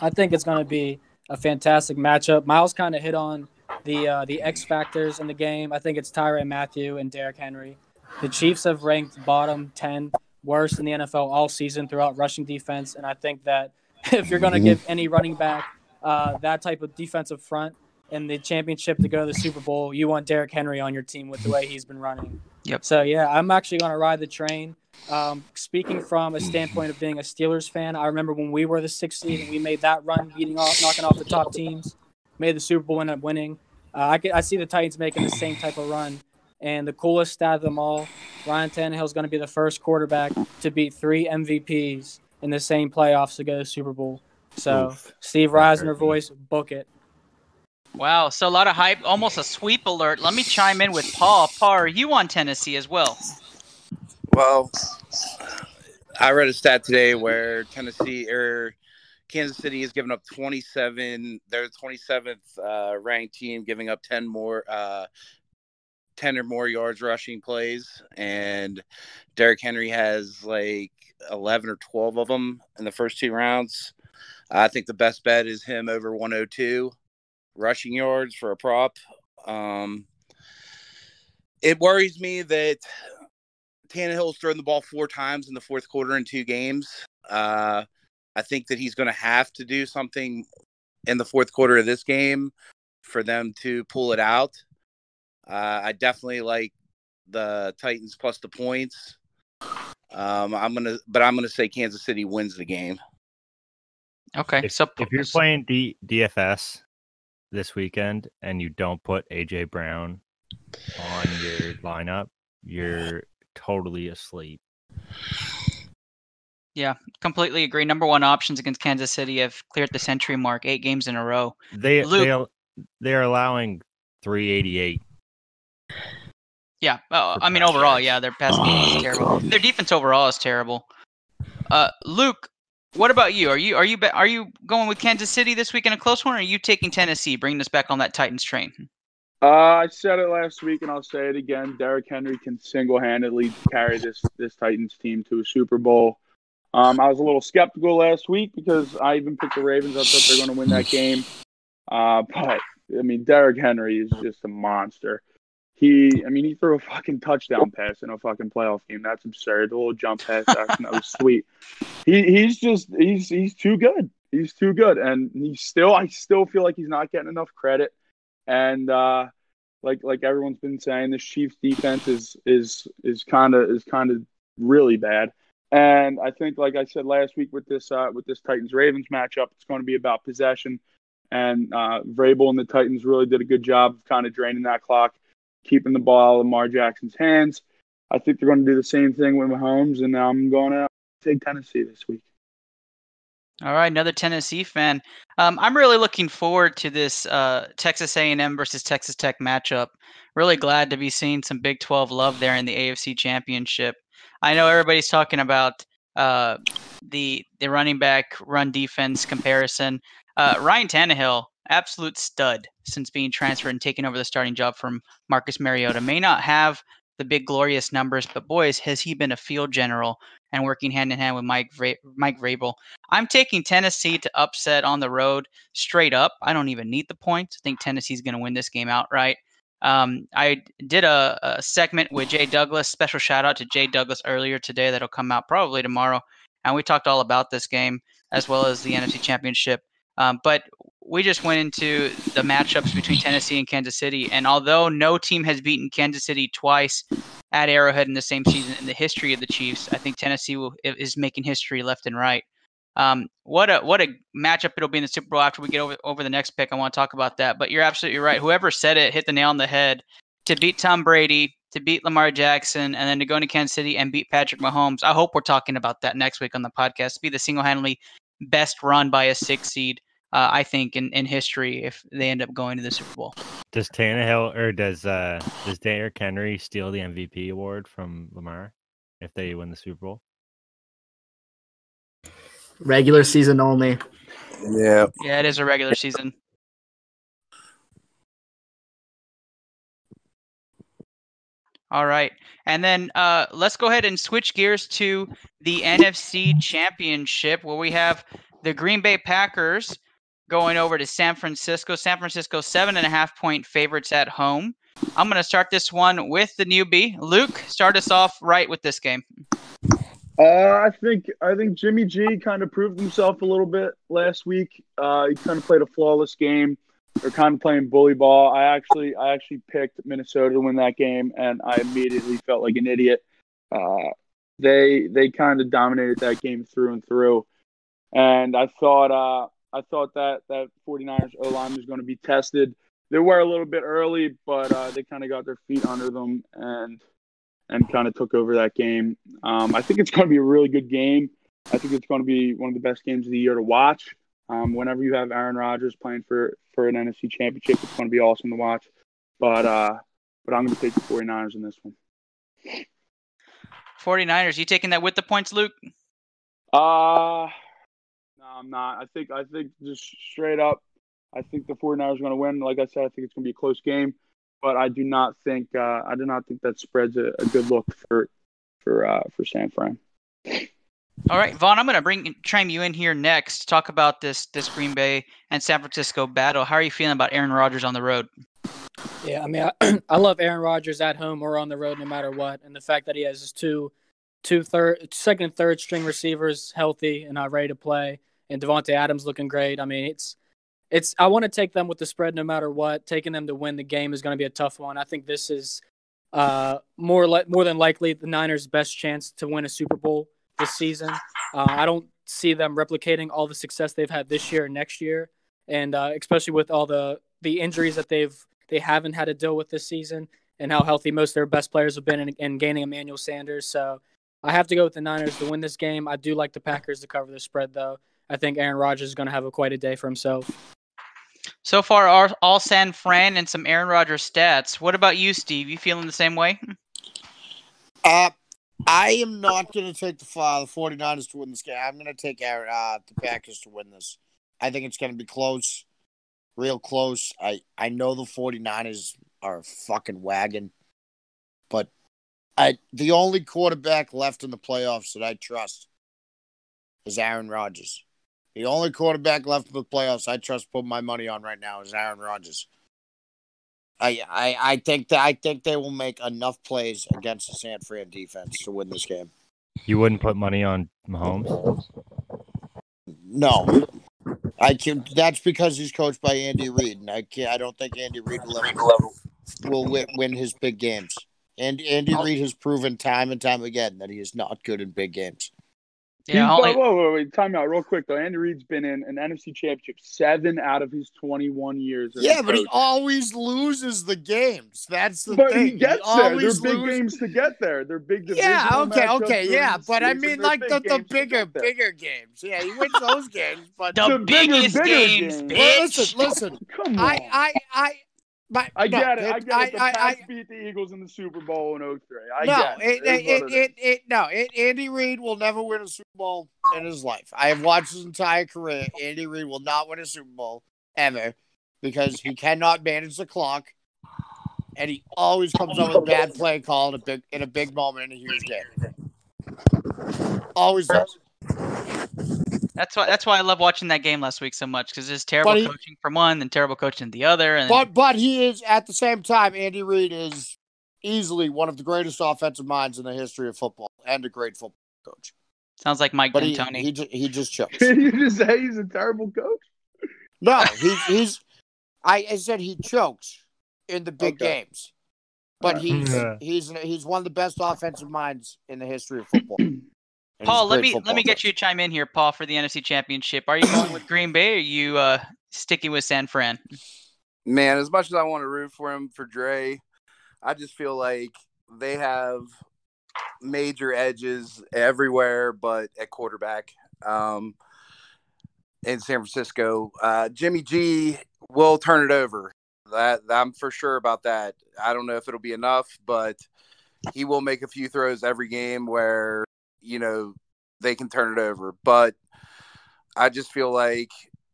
I think it's going to be a fantastic matchup. Miles kind of hit on the uh, the X factors in the game. I think it's Tyrann Mathieu and Derrick Henry. The Chiefs have ranked bottom 10 worst in the NFL all season throughout rushing defense. And I think that if you're going to give any running back uh, that type of defensive front in the championship to go to the Super Bowl, you want Derrick Henry on your team with the way he's been running. Yep. So, yeah, I'm actually going to ride the train. Um, speaking from a standpoint of being a Steelers fan, I remember when we were the sixth seed and we made that run, beating off, knocking off the top teams, made the Super Bowl, ended up winning. Uh, I, could, I see the Titans making the same type of run And the coolest stat of them all, Ryan Tannehill is going to be the first quarterback to beat three MVPs in the same playoffs to go to Super Bowl. So, Oof. Steve That Reisner voice, book it. Wow, so a lot of hype, almost a sweep alert. Let me chime in with Paul. Paul, are you on Tennessee as well? Well, I read a stat today where Tennessee or Kansas City has given up 27. They're the 27th uh, ranked team, giving up 10 more, uh, 10 or more yards rushing plays, and Derrick Henry has like 11 or 12 of them in the first two rounds. I think the best bet is him over 102 rushing yards for a prop. Um, it worries me that Tannehill's thrown the ball four times in the fourth quarter in two games. Uh, I think that he's going to have to do something in the fourth quarter of this game for them to pull it out. Uh, I definitely like the Titans plus the points. Um, I'm gonna, but I'm gonna say Kansas City wins the game. Okay, If, so if you're playing D- DFS this weekend and you don't put AJ Brown on your lineup, you're totally asleep. yeah, completely agree. Number one options against Kansas City have cleared the century mark, eight games in a row. They Luke- they they're allowing 388. Yeah, uh, I mean overall, yeah, their pass game is terrible. Their defense overall is terrible. Uh, Luke, what about you? Are you are you are you going with Kansas City this week in a close one, or are you taking Tennessee, bringing us back on that Titans train? Uh, I said it last week, and I'll say it again. Derrick Henry can single-handedly carry this this Titans team to a Super Bowl. Um, I was a little skeptical last week because I even picked the Ravens. I thought they're going to win that game. Uh, but I mean, Derrick Henry is just a monster. He, I mean, he threw a fucking touchdown pass in a fucking playoff game. That's absurd. The little jump pass action that was sweet. He, he's just, he's, he's too good. He's too good, and he's still, I still feel like he's not getting enough credit. And uh, like, like everyone's been saying, this Chiefs defense is, is, is kind of, is kind of really bad. And I think, like I said last week with this, uh, with this Titans Ravens matchup, it's going to be about possession. And uh, Vrabel and the Titans really did a good job of kind of draining that clock, keeping the ball out of Lamar Jackson's hands. I think they're going to do the same thing with Mahomes, and I'm going to take Tennessee this week. All right, another Tennessee fan. Um, I'm really looking forward to this uh, Texas A&M versus Texas Tech matchup. Really glad to be seeing some Big 12 love there in the AFC Championship. I know everybody's talking about uh, the the running back run defense comparison. Uh, Ryan Tannehill, absolute stud since being transferred and taking over the starting job from Marcus Mariota. May not have the big glorious numbers, but boys, has he been a field general and working hand in hand with Mike Vra- Mike Vrabel. I'm taking Tennessee to upset on the road straight up. I don't even need the points. I think Tennessee's going to win this game outright. Um, I did a, a segment with Jay Douglas. Special shout out to Jay Douglas earlier today. That'll come out probably tomorrow. And we talked all about this game as well as the NFC Championship. Um, but we just went into the matchups between Tennessee and Kansas City. And although no team has beaten Kansas City twice at Arrowhead in the same season in the history of the Chiefs, I think Tennessee will, is making history left and right. Um, what a what a matchup it'll be in the Super Bowl after we get over over the next pick. I want to talk about that. But you're absolutely right. Whoever said it hit the nail on the head. To beat Tom Brady, to beat Lamar Jackson, and then to go into Kansas City and beat Patrick Mahomes. I hope we're talking about that next week on the podcast. Be the single-handedly best run by a six seed, uh, I think, in, in history if they end up going to the Super Bowl. Does Tannehill or does uh does Derrick Henry steal the MVP award from Lamar if they win the Super Bowl? Regular season only. Yeah. Yeah, it is a regular season. All right. And then uh, let's go ahead and switch gears to the NFC Championship, where we have the Green Bay Packers going over to San Francisco. San Francisco, seven and a half point favorites at home. I'm going to start this one with the newbie. Luke, start us off right with this game. Uh, I think I think Jimmy G kind of proved himself a little bit last week. Uh, he kind of played a flawless game. They're kind of playing bully ball. I actually I actually picked Minnesota to win that game, and I immediately felt like an idiot. Uh, they they kind of dominated that game through and through, and I thought uh, I thought that that 49ers O line was going to be tested. they were a little bit early, but uh, they kind of got their feet under them and and kind of took over that game. Um, I think it's going to be a really good game. I think it's going to be one of the best games of the year to watch. Um, whenever you have Aaron Rodgers playing for for an NFC Championship, it's going to be awesome to watch. But uh, but I'm going to take the 49ers in this one. 49ers, you taking that with the points, Luke? Uh I'm not. I think I think just straight up, I think the 49ers are going to win. Like I said, I think it's going to be a close game, but I do not think uh, I do not think that spreads a, a good look for for uh, for San Fran. All right, Vaughn, I'm going to bring chime you in here next to talk about this this Green Bay and San Francisco battle. How are you feeling about Aaron Rodgers on the road? Yeah, I mean, I, I love Aaron Rodgers at home or on the road, no matter what, and the fact that he has his two, two third, second and third string receivers healthy and uh, ready to play, and Davante Adams looking great. I mean, it's, it's. I want to take them with the spread, no matter what. Taking them to win the game is going to be a tough one. I think this is, uh, more more than likely the Niners' best chance to win a Super Bowl this season. Uh, I don't see them replicating all the success they've had this year and next year, and uh, especially with all the the injuries that they've they haven't had to deal with this season and how healthy most of their best players have been in gaining Emmanuel Sanders. So I have to go with the Niners to win this game. I do like the Packers to cover the spread, though. I think Aaron Rodgers is going to have a quite a day for himself. So far, all, all San Fran and some Aaron Rodgers stats. What about you, Steve? You feeling the same way? Uh, I am not going to take the, uh, the 49ers to win this game. I'm going to take our, uh, the Packers to win this. I think it's going to be close, real close. I, I know the 49ers are a fucking wagon, but I the only quarterback left in the playoffs that I trust is Aaron Rodgers. The only quarterback left in the playoffs I trust put my money on right now is Aaron Rodgers. I, I I think that I think they will make enough plays against the San Fran defense to win this game. You wouldn't put money on Mahomes? No, I can. That's because he's coached by Andy Reid, and I can't. I don't think Andy Reid will ever will win, win his big games. And Andy Reid has proven time and time again that he is not good in big games. Yeah, He's- only- whoa, whoa, whoa, wait, time out real quick though. Andy Reid's been in an NFC Championship seven out of his 21 years. as a Yeah, but he always loses the games. That's the But thing. he gets there. They're always big loses- games to get there. They're big Yeah, okay, okay, yeah, but I mean, like the, the bigger, bigger games. Yeah, he wins those games, but The The biggest bigger games, games. Well, bitch. listen, listen. Come on. I, I, I, my, I no, get it. I get it. The I, I, beat the Eagles in the Super Bowl in 03. I no, get it, it. it, it, it, it, no, it, Andy Reid will never win a Super Bowl in his life. I have watched his entire career. Andy Reid will not win a Super Bowl ever because he cannot manage the clock, and he always comes up with a bad play call in a big in a big moment in a huge game. Always does. That's why that's why I love watching that game last week so much because there's terrible he- coaching from one and terrible coaching the other. And But but he is at the same time. Andy Reid is easily one of the greatest offensive minds in the history of football and a great football coach. sounds like Mike But he D'Antoni. he, ju- he just chokes. Did you just say he's a terrible coach? No, he, he's. I, I said he chokes in the big Okay. games, but he's Yeah. he's he's one of the best offensive minds in the history of football. And he's a Paul, let great me let me get you to chime in here, Paul, for the NFC Championship. Are you going with Green Bay or are you uh, sticking with San Fran? Man, as much as I want to root for him for Dre, I just feel like they have major edges everywhere but at quarterback. Um, in San Francisco, uh, Jimmy G will turn it over. That I'm for sure about that. I don't know if it'll be enough, but he will make a few throws every game where you know they can turn it over. But I just feel like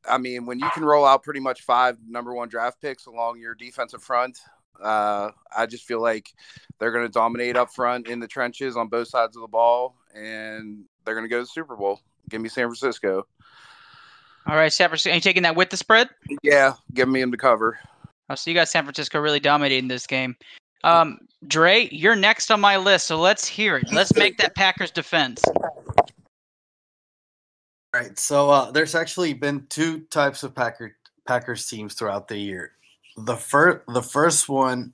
I mean, when you can roll out pretty much five number one draft picks along your defensive front, uh, I just feel like they're going to dominate up front in the trenches on both sides of the ball, and they're going to go to the Super Bowl. Give me San Francisco. All right, San Francisco. Are you taking that with the spread? Yeah, give me him to cover. Oh, so you got San Francisco really dominating this game. Um, Dre, you're next on my list, so let's hear it. Let's make that Packers defense. All right. So uh, there's actually been two types of Packer Packers teams throughout the year. The first the first one,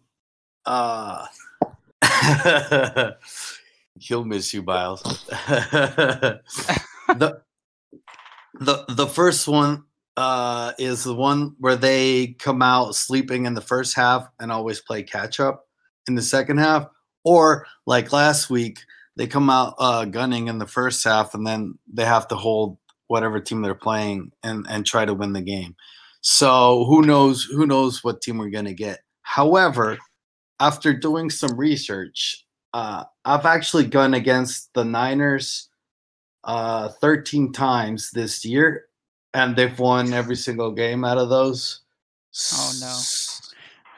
uh, he'll miss you, Biles. the the the first one uh, is the one where they come out sleeping in the first half and always play catch up in the second half, or like last week they come out uh, gunning in the first half and then they have to hold whatever team they're playing and and try to win the game. So who knows who knows what team we're gonna get. However, after doing some research, uh, I've actually gone against the Niners uh, 13 times this year, and they've won every single game out of those. Oh no!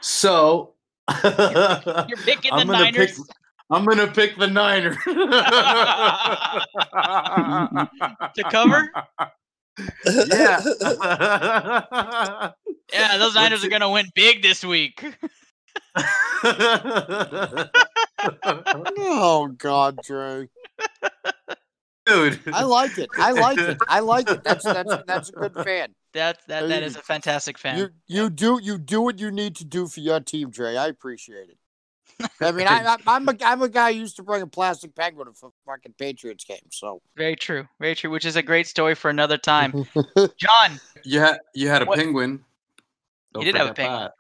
So You're picking the I'm gonna Niners. Pick, I'm gonna pick the Niners to cover. Yeah. Yeah, those Niners are gonna win big this week. Oh God, Dre. Dude. I like it. I like it. I like it. That's that's that's a good fan. That that that is a fantastic fan. You you do you do what you need to do for your team, Dre. I appreciate it. I mean, I, I, I'm a I'm a guy who used to bring a plastic penguin to fucking Patriots games. So Very true. Very true. Which is a great story for another time. John, You had you had a What- penguin. Don't You did have a penguin. that.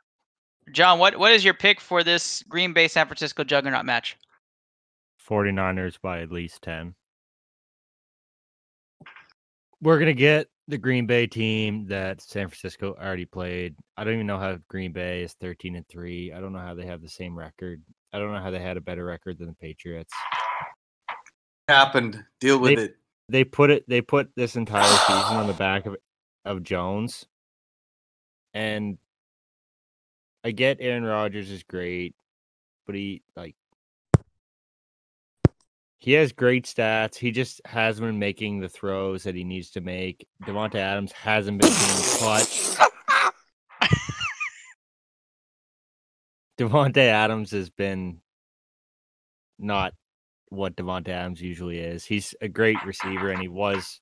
John, what what is your pick for this Green Bay San Francisco juggernaut match? 49ers by at least 10. We're going to get the Green Bay team that San Francisco already played. I don't even know how Green Bay is 13 and 3. I don't know how they have the same record. I don't know how they had a better record than the Patriots. Happened. Deal with They- it. They put it they put this entire season on the back of of Jones. And I get Aaron Rodgers is great, but he like he has great stats. He just hasn't been making the throws that he needs to make. Davante Adams hasn't been being clutch. Davante Adams has been not what Davante Adams usually is. He's a great receiver, and he was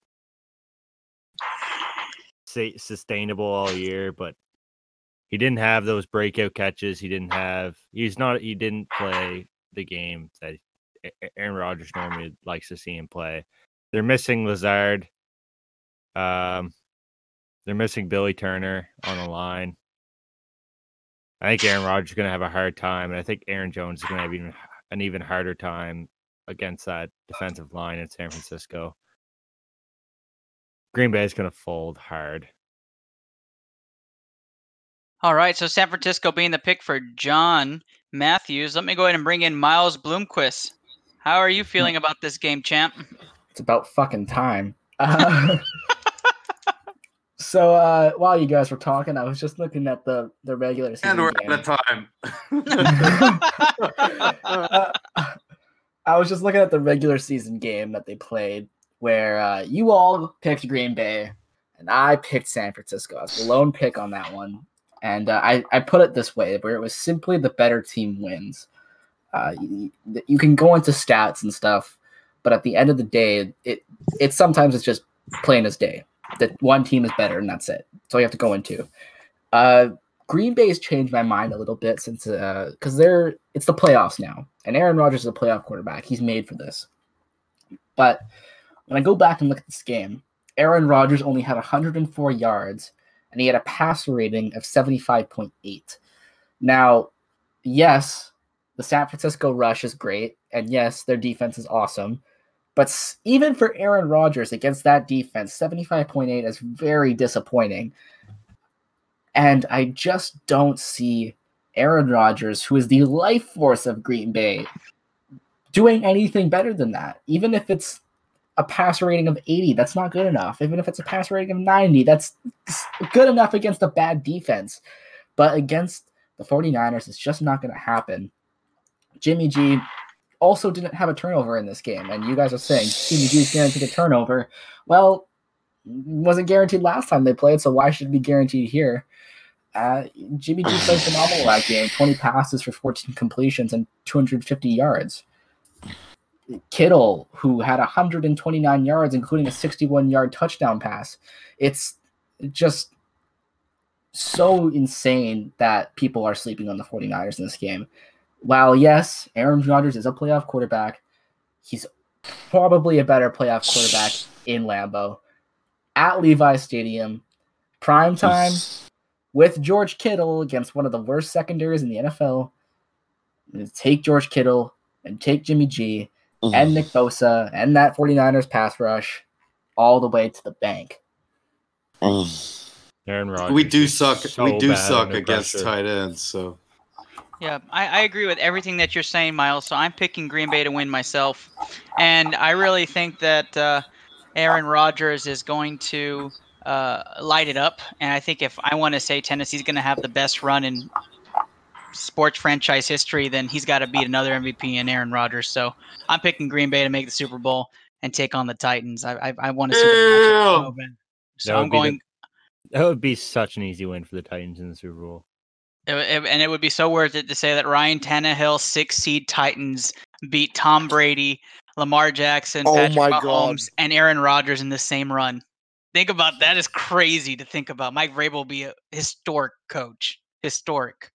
sustainable all year, but he didn't have those breakout catches. He didn't have. He's not. He didn't play the game that Aaron Rodgers normally likes to see him play. They're missing Lazard. Um, they're missing Billy Turner on the line. I think Aaron Rodgers is going to have a hard time, and I think Aaron Jones is going to have even an even harder time against that defensive line in San Francisco. Green Bay is going to fold hard. All right, so San Francisco being the pick for John Matthews. Let me go ahead and bring in Miles Bloomquist. How are you feeling about this game, champ? It's about fucking time. Uh, so uh, while you guys were talking, I was just looking at the the regular season And we're game. out of time. Uh, I was just looking at the regular season game that they played, where uh, you all picked Green Bay, and I picked San Francisco. I was the lone pick on that one, and uh, I I put it this way, where it was simply the better team wins. Uh, you, you can go into stats and stuff, but at the end of the day, it it sometimes it's just plain as day that one team is better, and that's it. So you have to go into. Uh, Green Bay's changed my mind a little bit since because they're it's the playoffs now, and Aaron Rodgers is a playoff quarterback. He's made for this. But when I go back and look at this game, Aaron Rodgers only had 104 yards, and he had a passer rating of 75.8. Now, yes, the San Francisco rush is great, and yes, their defense is awesome. But even for Aaron Rodgers against that defense, 75.8 is very disappointing. And I just don't see Aaron Rodgers, who is the life force of Green Bay, doing anything better than that. Even if it's a pass rating of 80, that's not good enough. Even if it's a pass rating of 90, that's good enough against a bad defense. But against the 49ers, it's just not going to happen. Jimmy G also didn't have a turnover in this game. And you guys are saying Jimmy G is guaranteed a turnover. Well, wasn't guaranteed last time they played, so why should it be guaranteed here? Uh, Jimmy G played phenomenal that game 20 passes for 14 completions and 250 yards. Kittle, who had 129 yards, including a 61 yard touchdown pass. It's just so insane that people are sleeping on the 49ers in this game. While, yes, Aaron Rodgers is a playoff quarterback, he's probably a better playoff quarterback in Lambeau at Levi Stadium, prime time with George Kittle against one of the worst secondaries in the NFL. Take George Kittle and take Jimmy G and Nick Bosa and that 49ers pass rush all the way to the bank. Aaron Rodgers. we do suck. so we do suck against pressure. tight ends. So Yeah, I, I agree with everything that you're saying, Miles. So I'm picking Green Bay to win myself, and I really think that uh, Aaron Rodgers is going to uh, light it up. And I think if I want to say Tennessee's going to have the best run in sports franchise history, then he's got to beat another MVP in Aaron Rodgers. So I'm picking Green Bay to make the Super Bowl and take on the Titans. I I, I want to see. The so bad. So That would I'm be the- going. That would be such an easy win for the Titans in the Super Bowl. It, it- and it would be so worth it to say that Ryan Tannehill, six seed Titans, beat Tom Brady, Lamar Jackson, Oh Patrick Mahomes, God. and Aaron Rodgers in the same run. Think about that is crazy to think about. Mike Vrabel will be a historic coach, historic.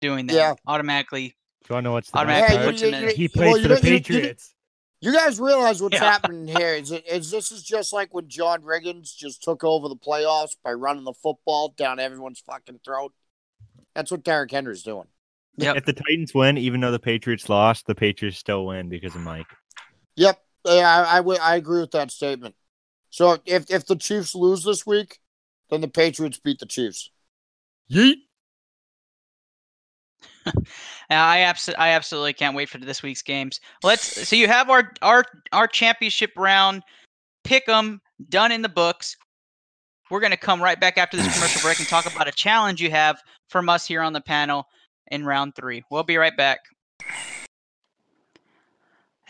Doing that Yeah. automatically. Do you want to know what's the Automatically best puts part? him in. He well, for the know- you- you- Patriots. You guys realize what's Yeah. happening here? Is it is this is just like when John Riggins just took over the playoffs by running the football down everyone's fucking throat? That's what Derrick Henry's doing. Yep. If the Titans win, even though the Patriots lost, the Patriots still win because of Mike. Yep, yeah, I, I, I agree with that statement. So if if the Chiefs lose this week, then the Patriots beat the Chiefs. Yeet. Uh, I absolutely, I absolutely can't wait for this week's games. Let's. So you have our our our championship round pick 'em done in the books. We're gonna come right back after this commercial break and talk about a challenge you have from us here on the panel in round three. We'll be right back.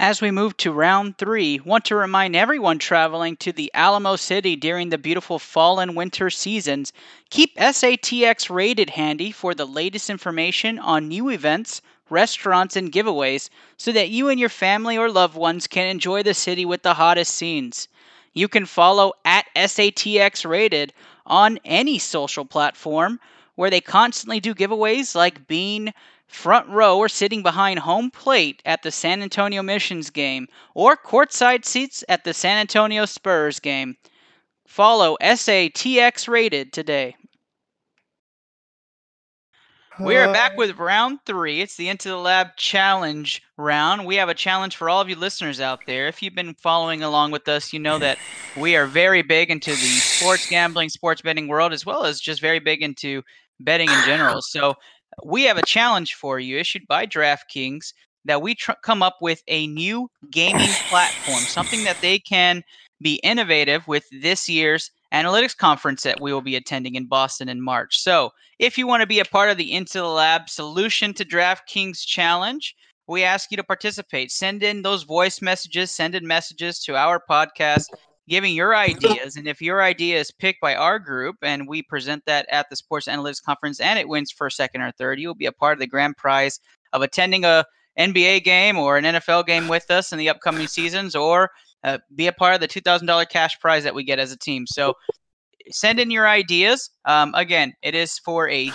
As we move to round three, want to remind everyone traveling to the Alamo City during the beautiful fall and winter seasons Keep SATX rated handy for the latest information on new events, restaurants, and giveaways so that you and your family or loved ones can enjoy the city with the hottest scenes. You can follow at SATX rated on any social platform where they constantly do giveaways like being front row or sitting behind home plate at the San Antonio Missions game or courtside seats at the San Antonio Spurs game. Follow SATX rated today. We are back uh, with round three. It's the Into the Lab challenge round. We have a challenge for all of you listeners out there. If you've been following along with us, you know that we are very big into the sports gambling, sports betting world, as well as just very big into betting in general. So we have a challenge for you issued by DraftKings that we tr- come up with a new gaming platform, something that they can be innovative with this year's analytics conference that we will be attending in Boston in March. So, if you want to be a part of the Into the Lab solution to DraftKings challenge, we ask you to participate. Send in those voice messages, send in messages to our podcast giving your ideas. And if your idea is picked by our group and we present that at the Sports Analytics Conference and it wins first, second, or third, you'll be a part of the grand prize of attending a NBA game or an NFL game with us in the upcoming seasons or uh, be a part of the $2,000 cash prize that we get as a team. So send in your ideas. Um, again, it is for a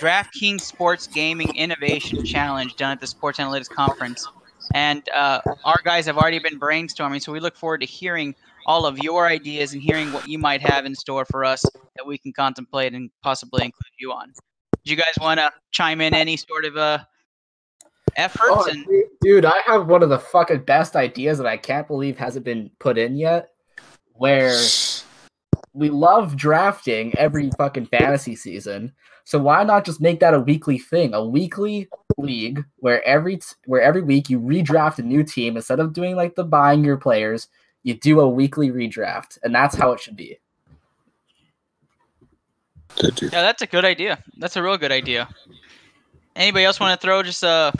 DraftKings Sports Gaming Innovation Challenge done at the Sports Analytics Conference. And uh, our guys have already been brainstorming, so we look forward to hearing all of your ideas and hearing what you might have in store for us that we can contemplate and possibly include you on. Do you guys want to chime in any sort of uh, efforts? Oh, and dude, I have one of the fucking best ideas that I can't believe hasn't been put in yet. Where we love drafting every fucking fantasy season, so why not just make that a weekly thing? A weekly league where every where every week you redraft a new team instead of doing like the buying your players, you do a weekly redraft, and that's how it should be. Yeah, that's a good idea. That's a real good idea. Anybody else want to throw just a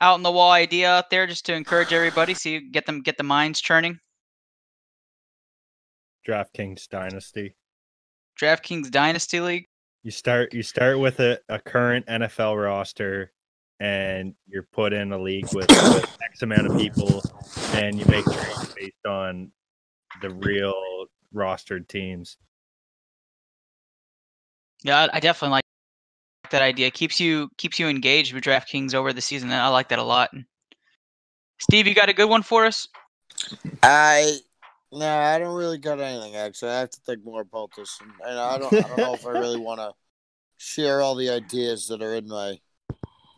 out in the wall idea out there just to encourage everybody, see get them get the minds churning? DraftKings Dynasty. DraftKings Dynasty League. You start you start with a, a current NFL roster and you're put in a league with, with X amount of people and you make trades based on the real rostered teams. Yeah, I I definitely like that idea. Keeps you keeps you engaged with DraftKings over the season. I like that a lot. Steve, you got a good one for us? I no, I don't really got anything. Actually, I have to think more about this, and, and I don't. I don't know if I really want to share all the ideas that are in my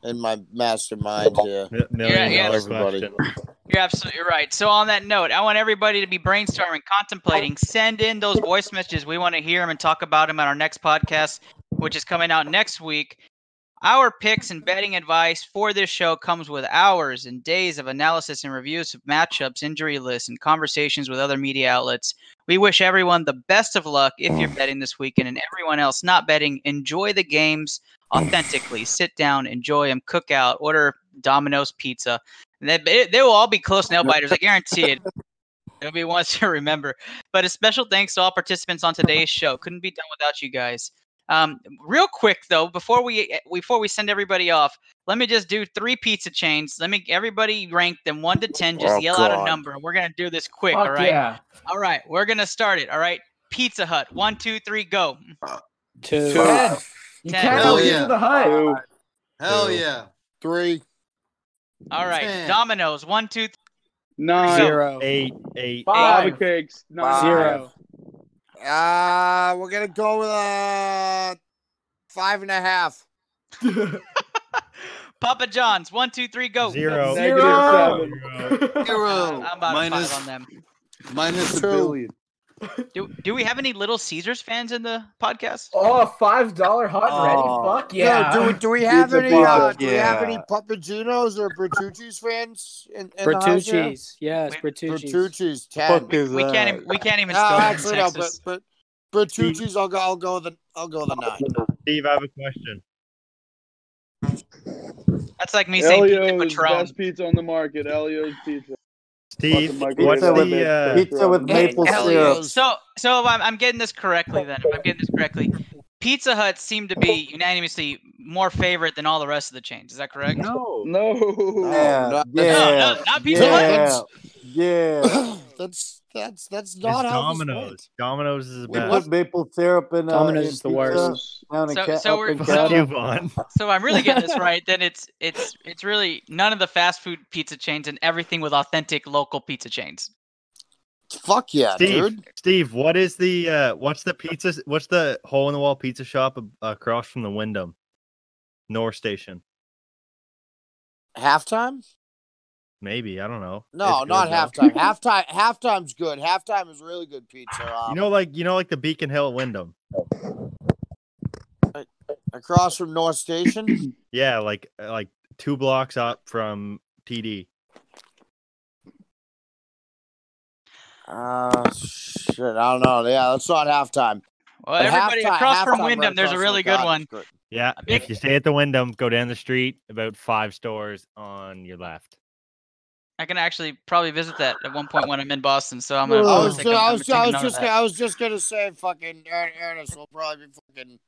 in my mastermind here. Mi- Million yeah. dollar Everybody. question. You're absolutely right. So on that note, I want everybody to be brainstorming, contemplating. Send in those voice messages. We want to hear them and talk about them on our next podcast, which is coming out next week. Our picks and betting advice for this show comes with hours and days of analysis and reviews of matchups, injury lists, and conversations with other media outlets. We wish everyone the best of luck if you're betting this weekend, and everyone else not betting, enjoy the games authentically. Sit down, enjoy them, cook out, order Domino's pizza. And they, they they will all be close nail biters. I guarantee it. It'll be ones to remember. But a special thanks to all participants on today's show. Couldn't be done without you guys. Um, real quick though, before we before we send everybody off, let me just do three pizza chains. Let me everybody rank them one to ten. Just Oh, yell out a God. number. We're gonna do this quick. Fuck all right. yeah. All right. We're gonna start it. All right. Pizza Hut. One, two, three, go. Two. Ten. You Ten. can't Hell go yeah. into the hut. Two. Hell Two. yeah. Three. All right. Ten. Domino's. One, two, three. Nine. Zero. Eight, eight. Lava Five. cakes. Nine. Zero. Uh we're gonna go with uh five and a half. Papa John's. One, two, three, go. Zero. Negative Zero. seven. Zero. I'm about Minus- five on them. Minus a billion. Do, do we have any Little Caesars fans in the podcast? Oh, five dollar hot and ready. Oh. Fuck yeah. do, we, do we have Pizza any? Uh, pizza. do we have Yeah. any Papa Gino's or Bertucci's fans in, in the? Bertucci's. Yes, Wait, Bertucci's. Bertucci's ten. We can't even we can't even No, spell it in actually no, but but Bertucci's. I'll go. I'll go with the. I'll go with the nine. Steve, I have a question. That's like me saying pizza Ellio's Patron. best pizza on the market. Ellio's pizza. Steve, what's oven. the uh, Pizza with maple syrup. So so if I'm, I'm getting this correctly then. If I'm getting this correctly, Pizza Hut seemed to be unanimously more favorite than all the rest of the chains. Is that correct? No. No. Yeah. no, No, Yeah. no, not Pizza Yeah. Hut. Yeah. That's that's that's it's not how this Domino's? went. Domino's is the We best. put maple syrup in. Uh, Domino's in is the worst. Down So- Ca- so we're- so- Fuck Canada. you, Vaughn. So I'm really getting this right. Then it's it's it's really none of the fast food pizza chains and everything with authentic local pizza chains. Fuck yeah, Steve, dude. Steve, what is the uh what's the pizza what's the hole in the wall pizza shop across from the Wyndham North Station? Halftime? Maybe, I don't know. No, It's not good, though. halftime. halftime. Halftime's good. Halftime is really good pizza. Um, You know like you know like the Beacon Hill at Wyndham. across from North Station. Yeah, like uh, like two blocks up from TD. Uh, shit. I don't know. Yeah, that's not halftime. Well, But everybody halftime- across from halftime Wyndham, right there's a really good one. good. Yeah, if you stay at the Wyndham, go down the street about five stores on your left. I can actually probably visit that at one point when I'm in Boston. So I'm gonna. was, take ju- a- I I'm was, I was note of just, that. gonna, I was just gonna say, fucking Er- Ernest will probably be fucking.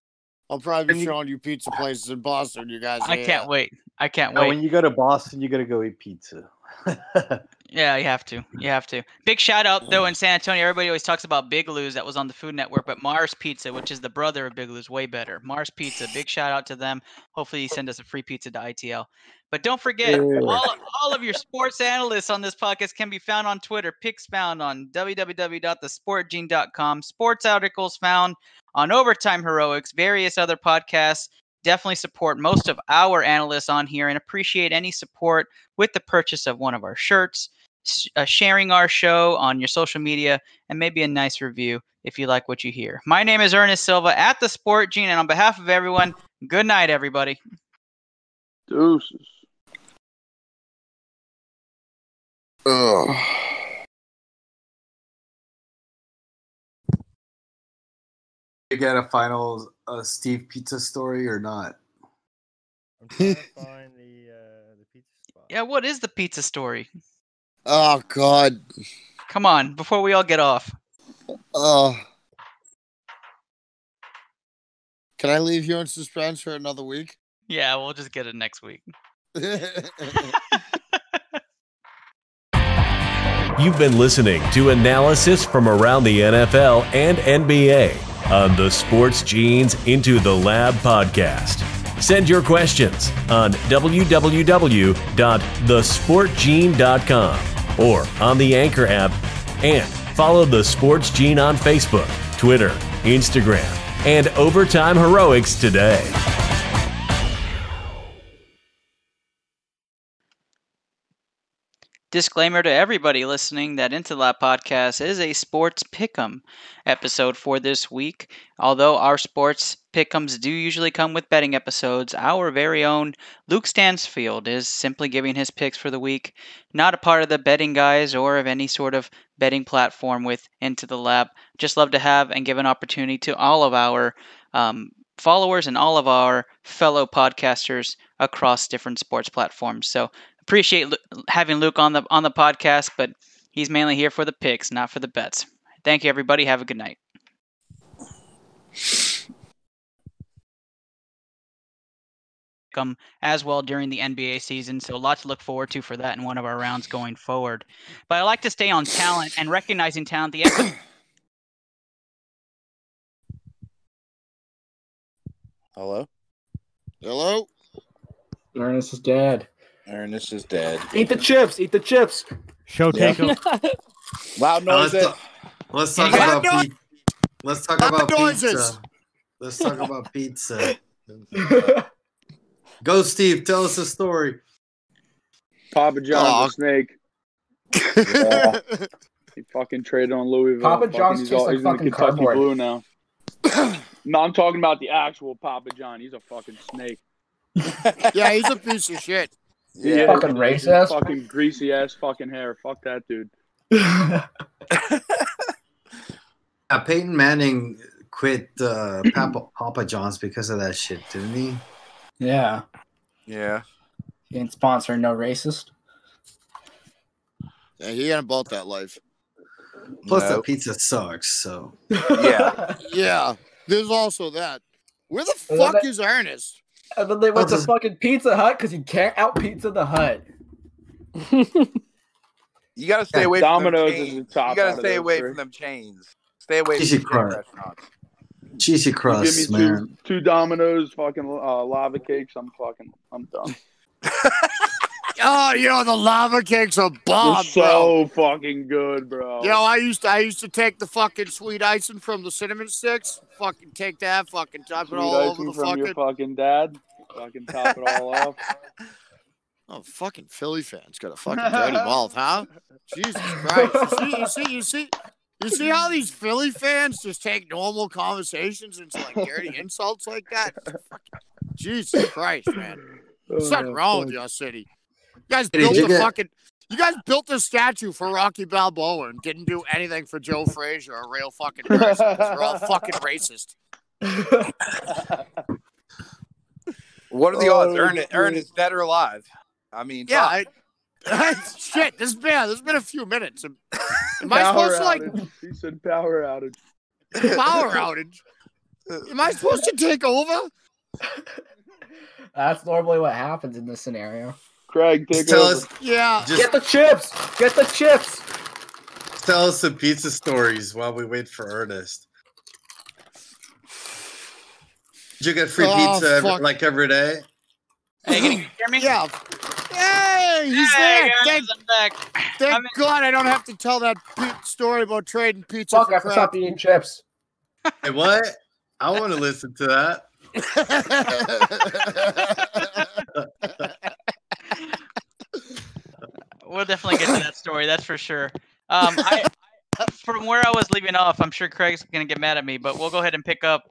I'll probably be showing you pizza places in Boston. You guys. I yeah. can't wait. I can't Now, wait. when you go to Boston, you gotta go eat pizza. Yeah, you have to. You have to. Big shout out though in San Antonio. Everybody always talks about Big Lou's that was on the Food Network, but Mars Pizza, which is the brother of Big Lou's, way better. Mars Pizza. Big shout out to them. Hopefully, you send us a free pizza to ITL. But don't forget, all, all of your sports analysts on this podcast can be found on Twitter. Picks found on www.thesportgene.com. Sports articles found on Overtime Heroics, various other podcasts. Definitely support most of our analysts on here and appreciate any support with the purchase of one of our shirts, uh, sharing our show on your social media, and maybe a nice review if you like what you hear. My name is Ernest Silva at the Sport Gene, and on behalf of everyone, good night, everybody. Deuces. Ugh. You get a final uh, Steve Pizza story or not? I'm trying to find the uh, the pizza spot. Yeah, what is the pizza story? Oh God. Come on, before we all get off. Oh. Can I leave you in suspense for another week? Yeah, we'll just get it next week. You've been listening to analysis from around the NFL and NBA on the Sports Genes Into the Lab podcast. Send your questions on www.thesportgene.com or on the Anchor app and Follow the Sports Gene on Facebook, Twitter, Instagram, and Overtime Heroics today. Disclaimer to everybody listening that Into the Lab podcast is a sports pick'em episode for this week. Although our sports pick'ems do usually come with betting episodes, our very own Luke Stansfield is simply giving his picks for the week. Not a part of the betting guys or of any sort of betting platform with Into the Lab. Just love to have and give an opportunity to all of our um, followers and all of our fellow podcasters across different sports platforms. So appreciate having Luke on the on the podcast, but he's mainly here for the picks, not for the bets. Thank you, everybody. Have a good night. Come as well during the NBA season, so a lot to look forward to for that in one of our rounds going forward. But I like to stay on talent and recognizing talent. The episode Hello? Hello? Ernest is dead. Ernest is dead. Eat the chips. Eat the chips. Show Yeah. take Loud Now noise. let's, talk, let's talk you guys- about pizza. Let's talk about pizza. Let's talk about pizza. Go, Steve. Tell us a story. Papa John's Aw. a snake. Yeah. He fucking traded on Louisville. Papa John's he's, tastes all, like he's in the Kentucky cardboard. Blue now. no, I'm talking about the actual Papa John. He's a fucking snake. yeah, he's a piece of shit. He Yeah. Fucking His racist. Fucking greasy ass fucking hair. Fuck that dude. Uh, Peyton Manning quit uh, Papa, Papa John's because of that shit, didn't he? yeah. Yeah. He ain't sponsoring no racist. Yeah, he ain't about that life. Plus, the No. pizza sucks. So Yeah. Yeah, there's also that. Where the And fuck they- is Ernest? And then they went to fucking Pizza Hut because you can't out pizza the Hut. You gotta stay Yeah, away Domino's from them is chains. the top You gotta stay away three. from them chains. Stay away Cheesy from crust. restaurants. cheesy You give crust, me man. two, two Domino's fucking uh, lava cakes. I'm fucking. I'm done. Oh, you know the lava cakes are They're bomb, bro. so fucking good, bro. Yo, I used to I used to take the fucking sweet icing from the cinnamon sticks, fucking take that, fucking top it Sweet all over the from fucking. your fucking dad. Fucking top it all off. Oh, fucking Philly fans got a fucking dirty mouth, huh? Jesus Christ! You see, you see, you see, you see how these Philly fans just take normal conversations into like dirty insults like that? Jesus Christ, man! There's something Oh, wrong with oh, your city. You guys did built a get- fucking. You guys built a statue for Rocky Balboa and didn't do anything for Joe Frazier, a real fucking person. 'cause You're all fucking racist. What are the Oh, odds? Earn it. shit. Earn is dead or alive. I mean, Yeah, fuck. I, shit. This been there's been a few minutes. Am, am I Power supposed to like. He said power outage. power outage? Am I supposed to take over? That's normally what happens in this scenario. Craig, take tell over. us, Yeah. just Get the chips! Get the chips! tell us some pizza stories while we wait for Ernest. Did you get free Oh, pizza every, like every day? Hey, can you hear me? Yeah. Hey, he's Hey, there. guys, Thank, I'm back. thank I'm God I don't have to tell that pe- story about trading pizza Fuck, for I crap. stopped eating chips. Hey, what? I want to listen to that. We'll definitely get to that story. That's for sure. Um, I, from where I was leaving off, I'm sure Craig's gonna get mad at me, but we'll go ahead and pick up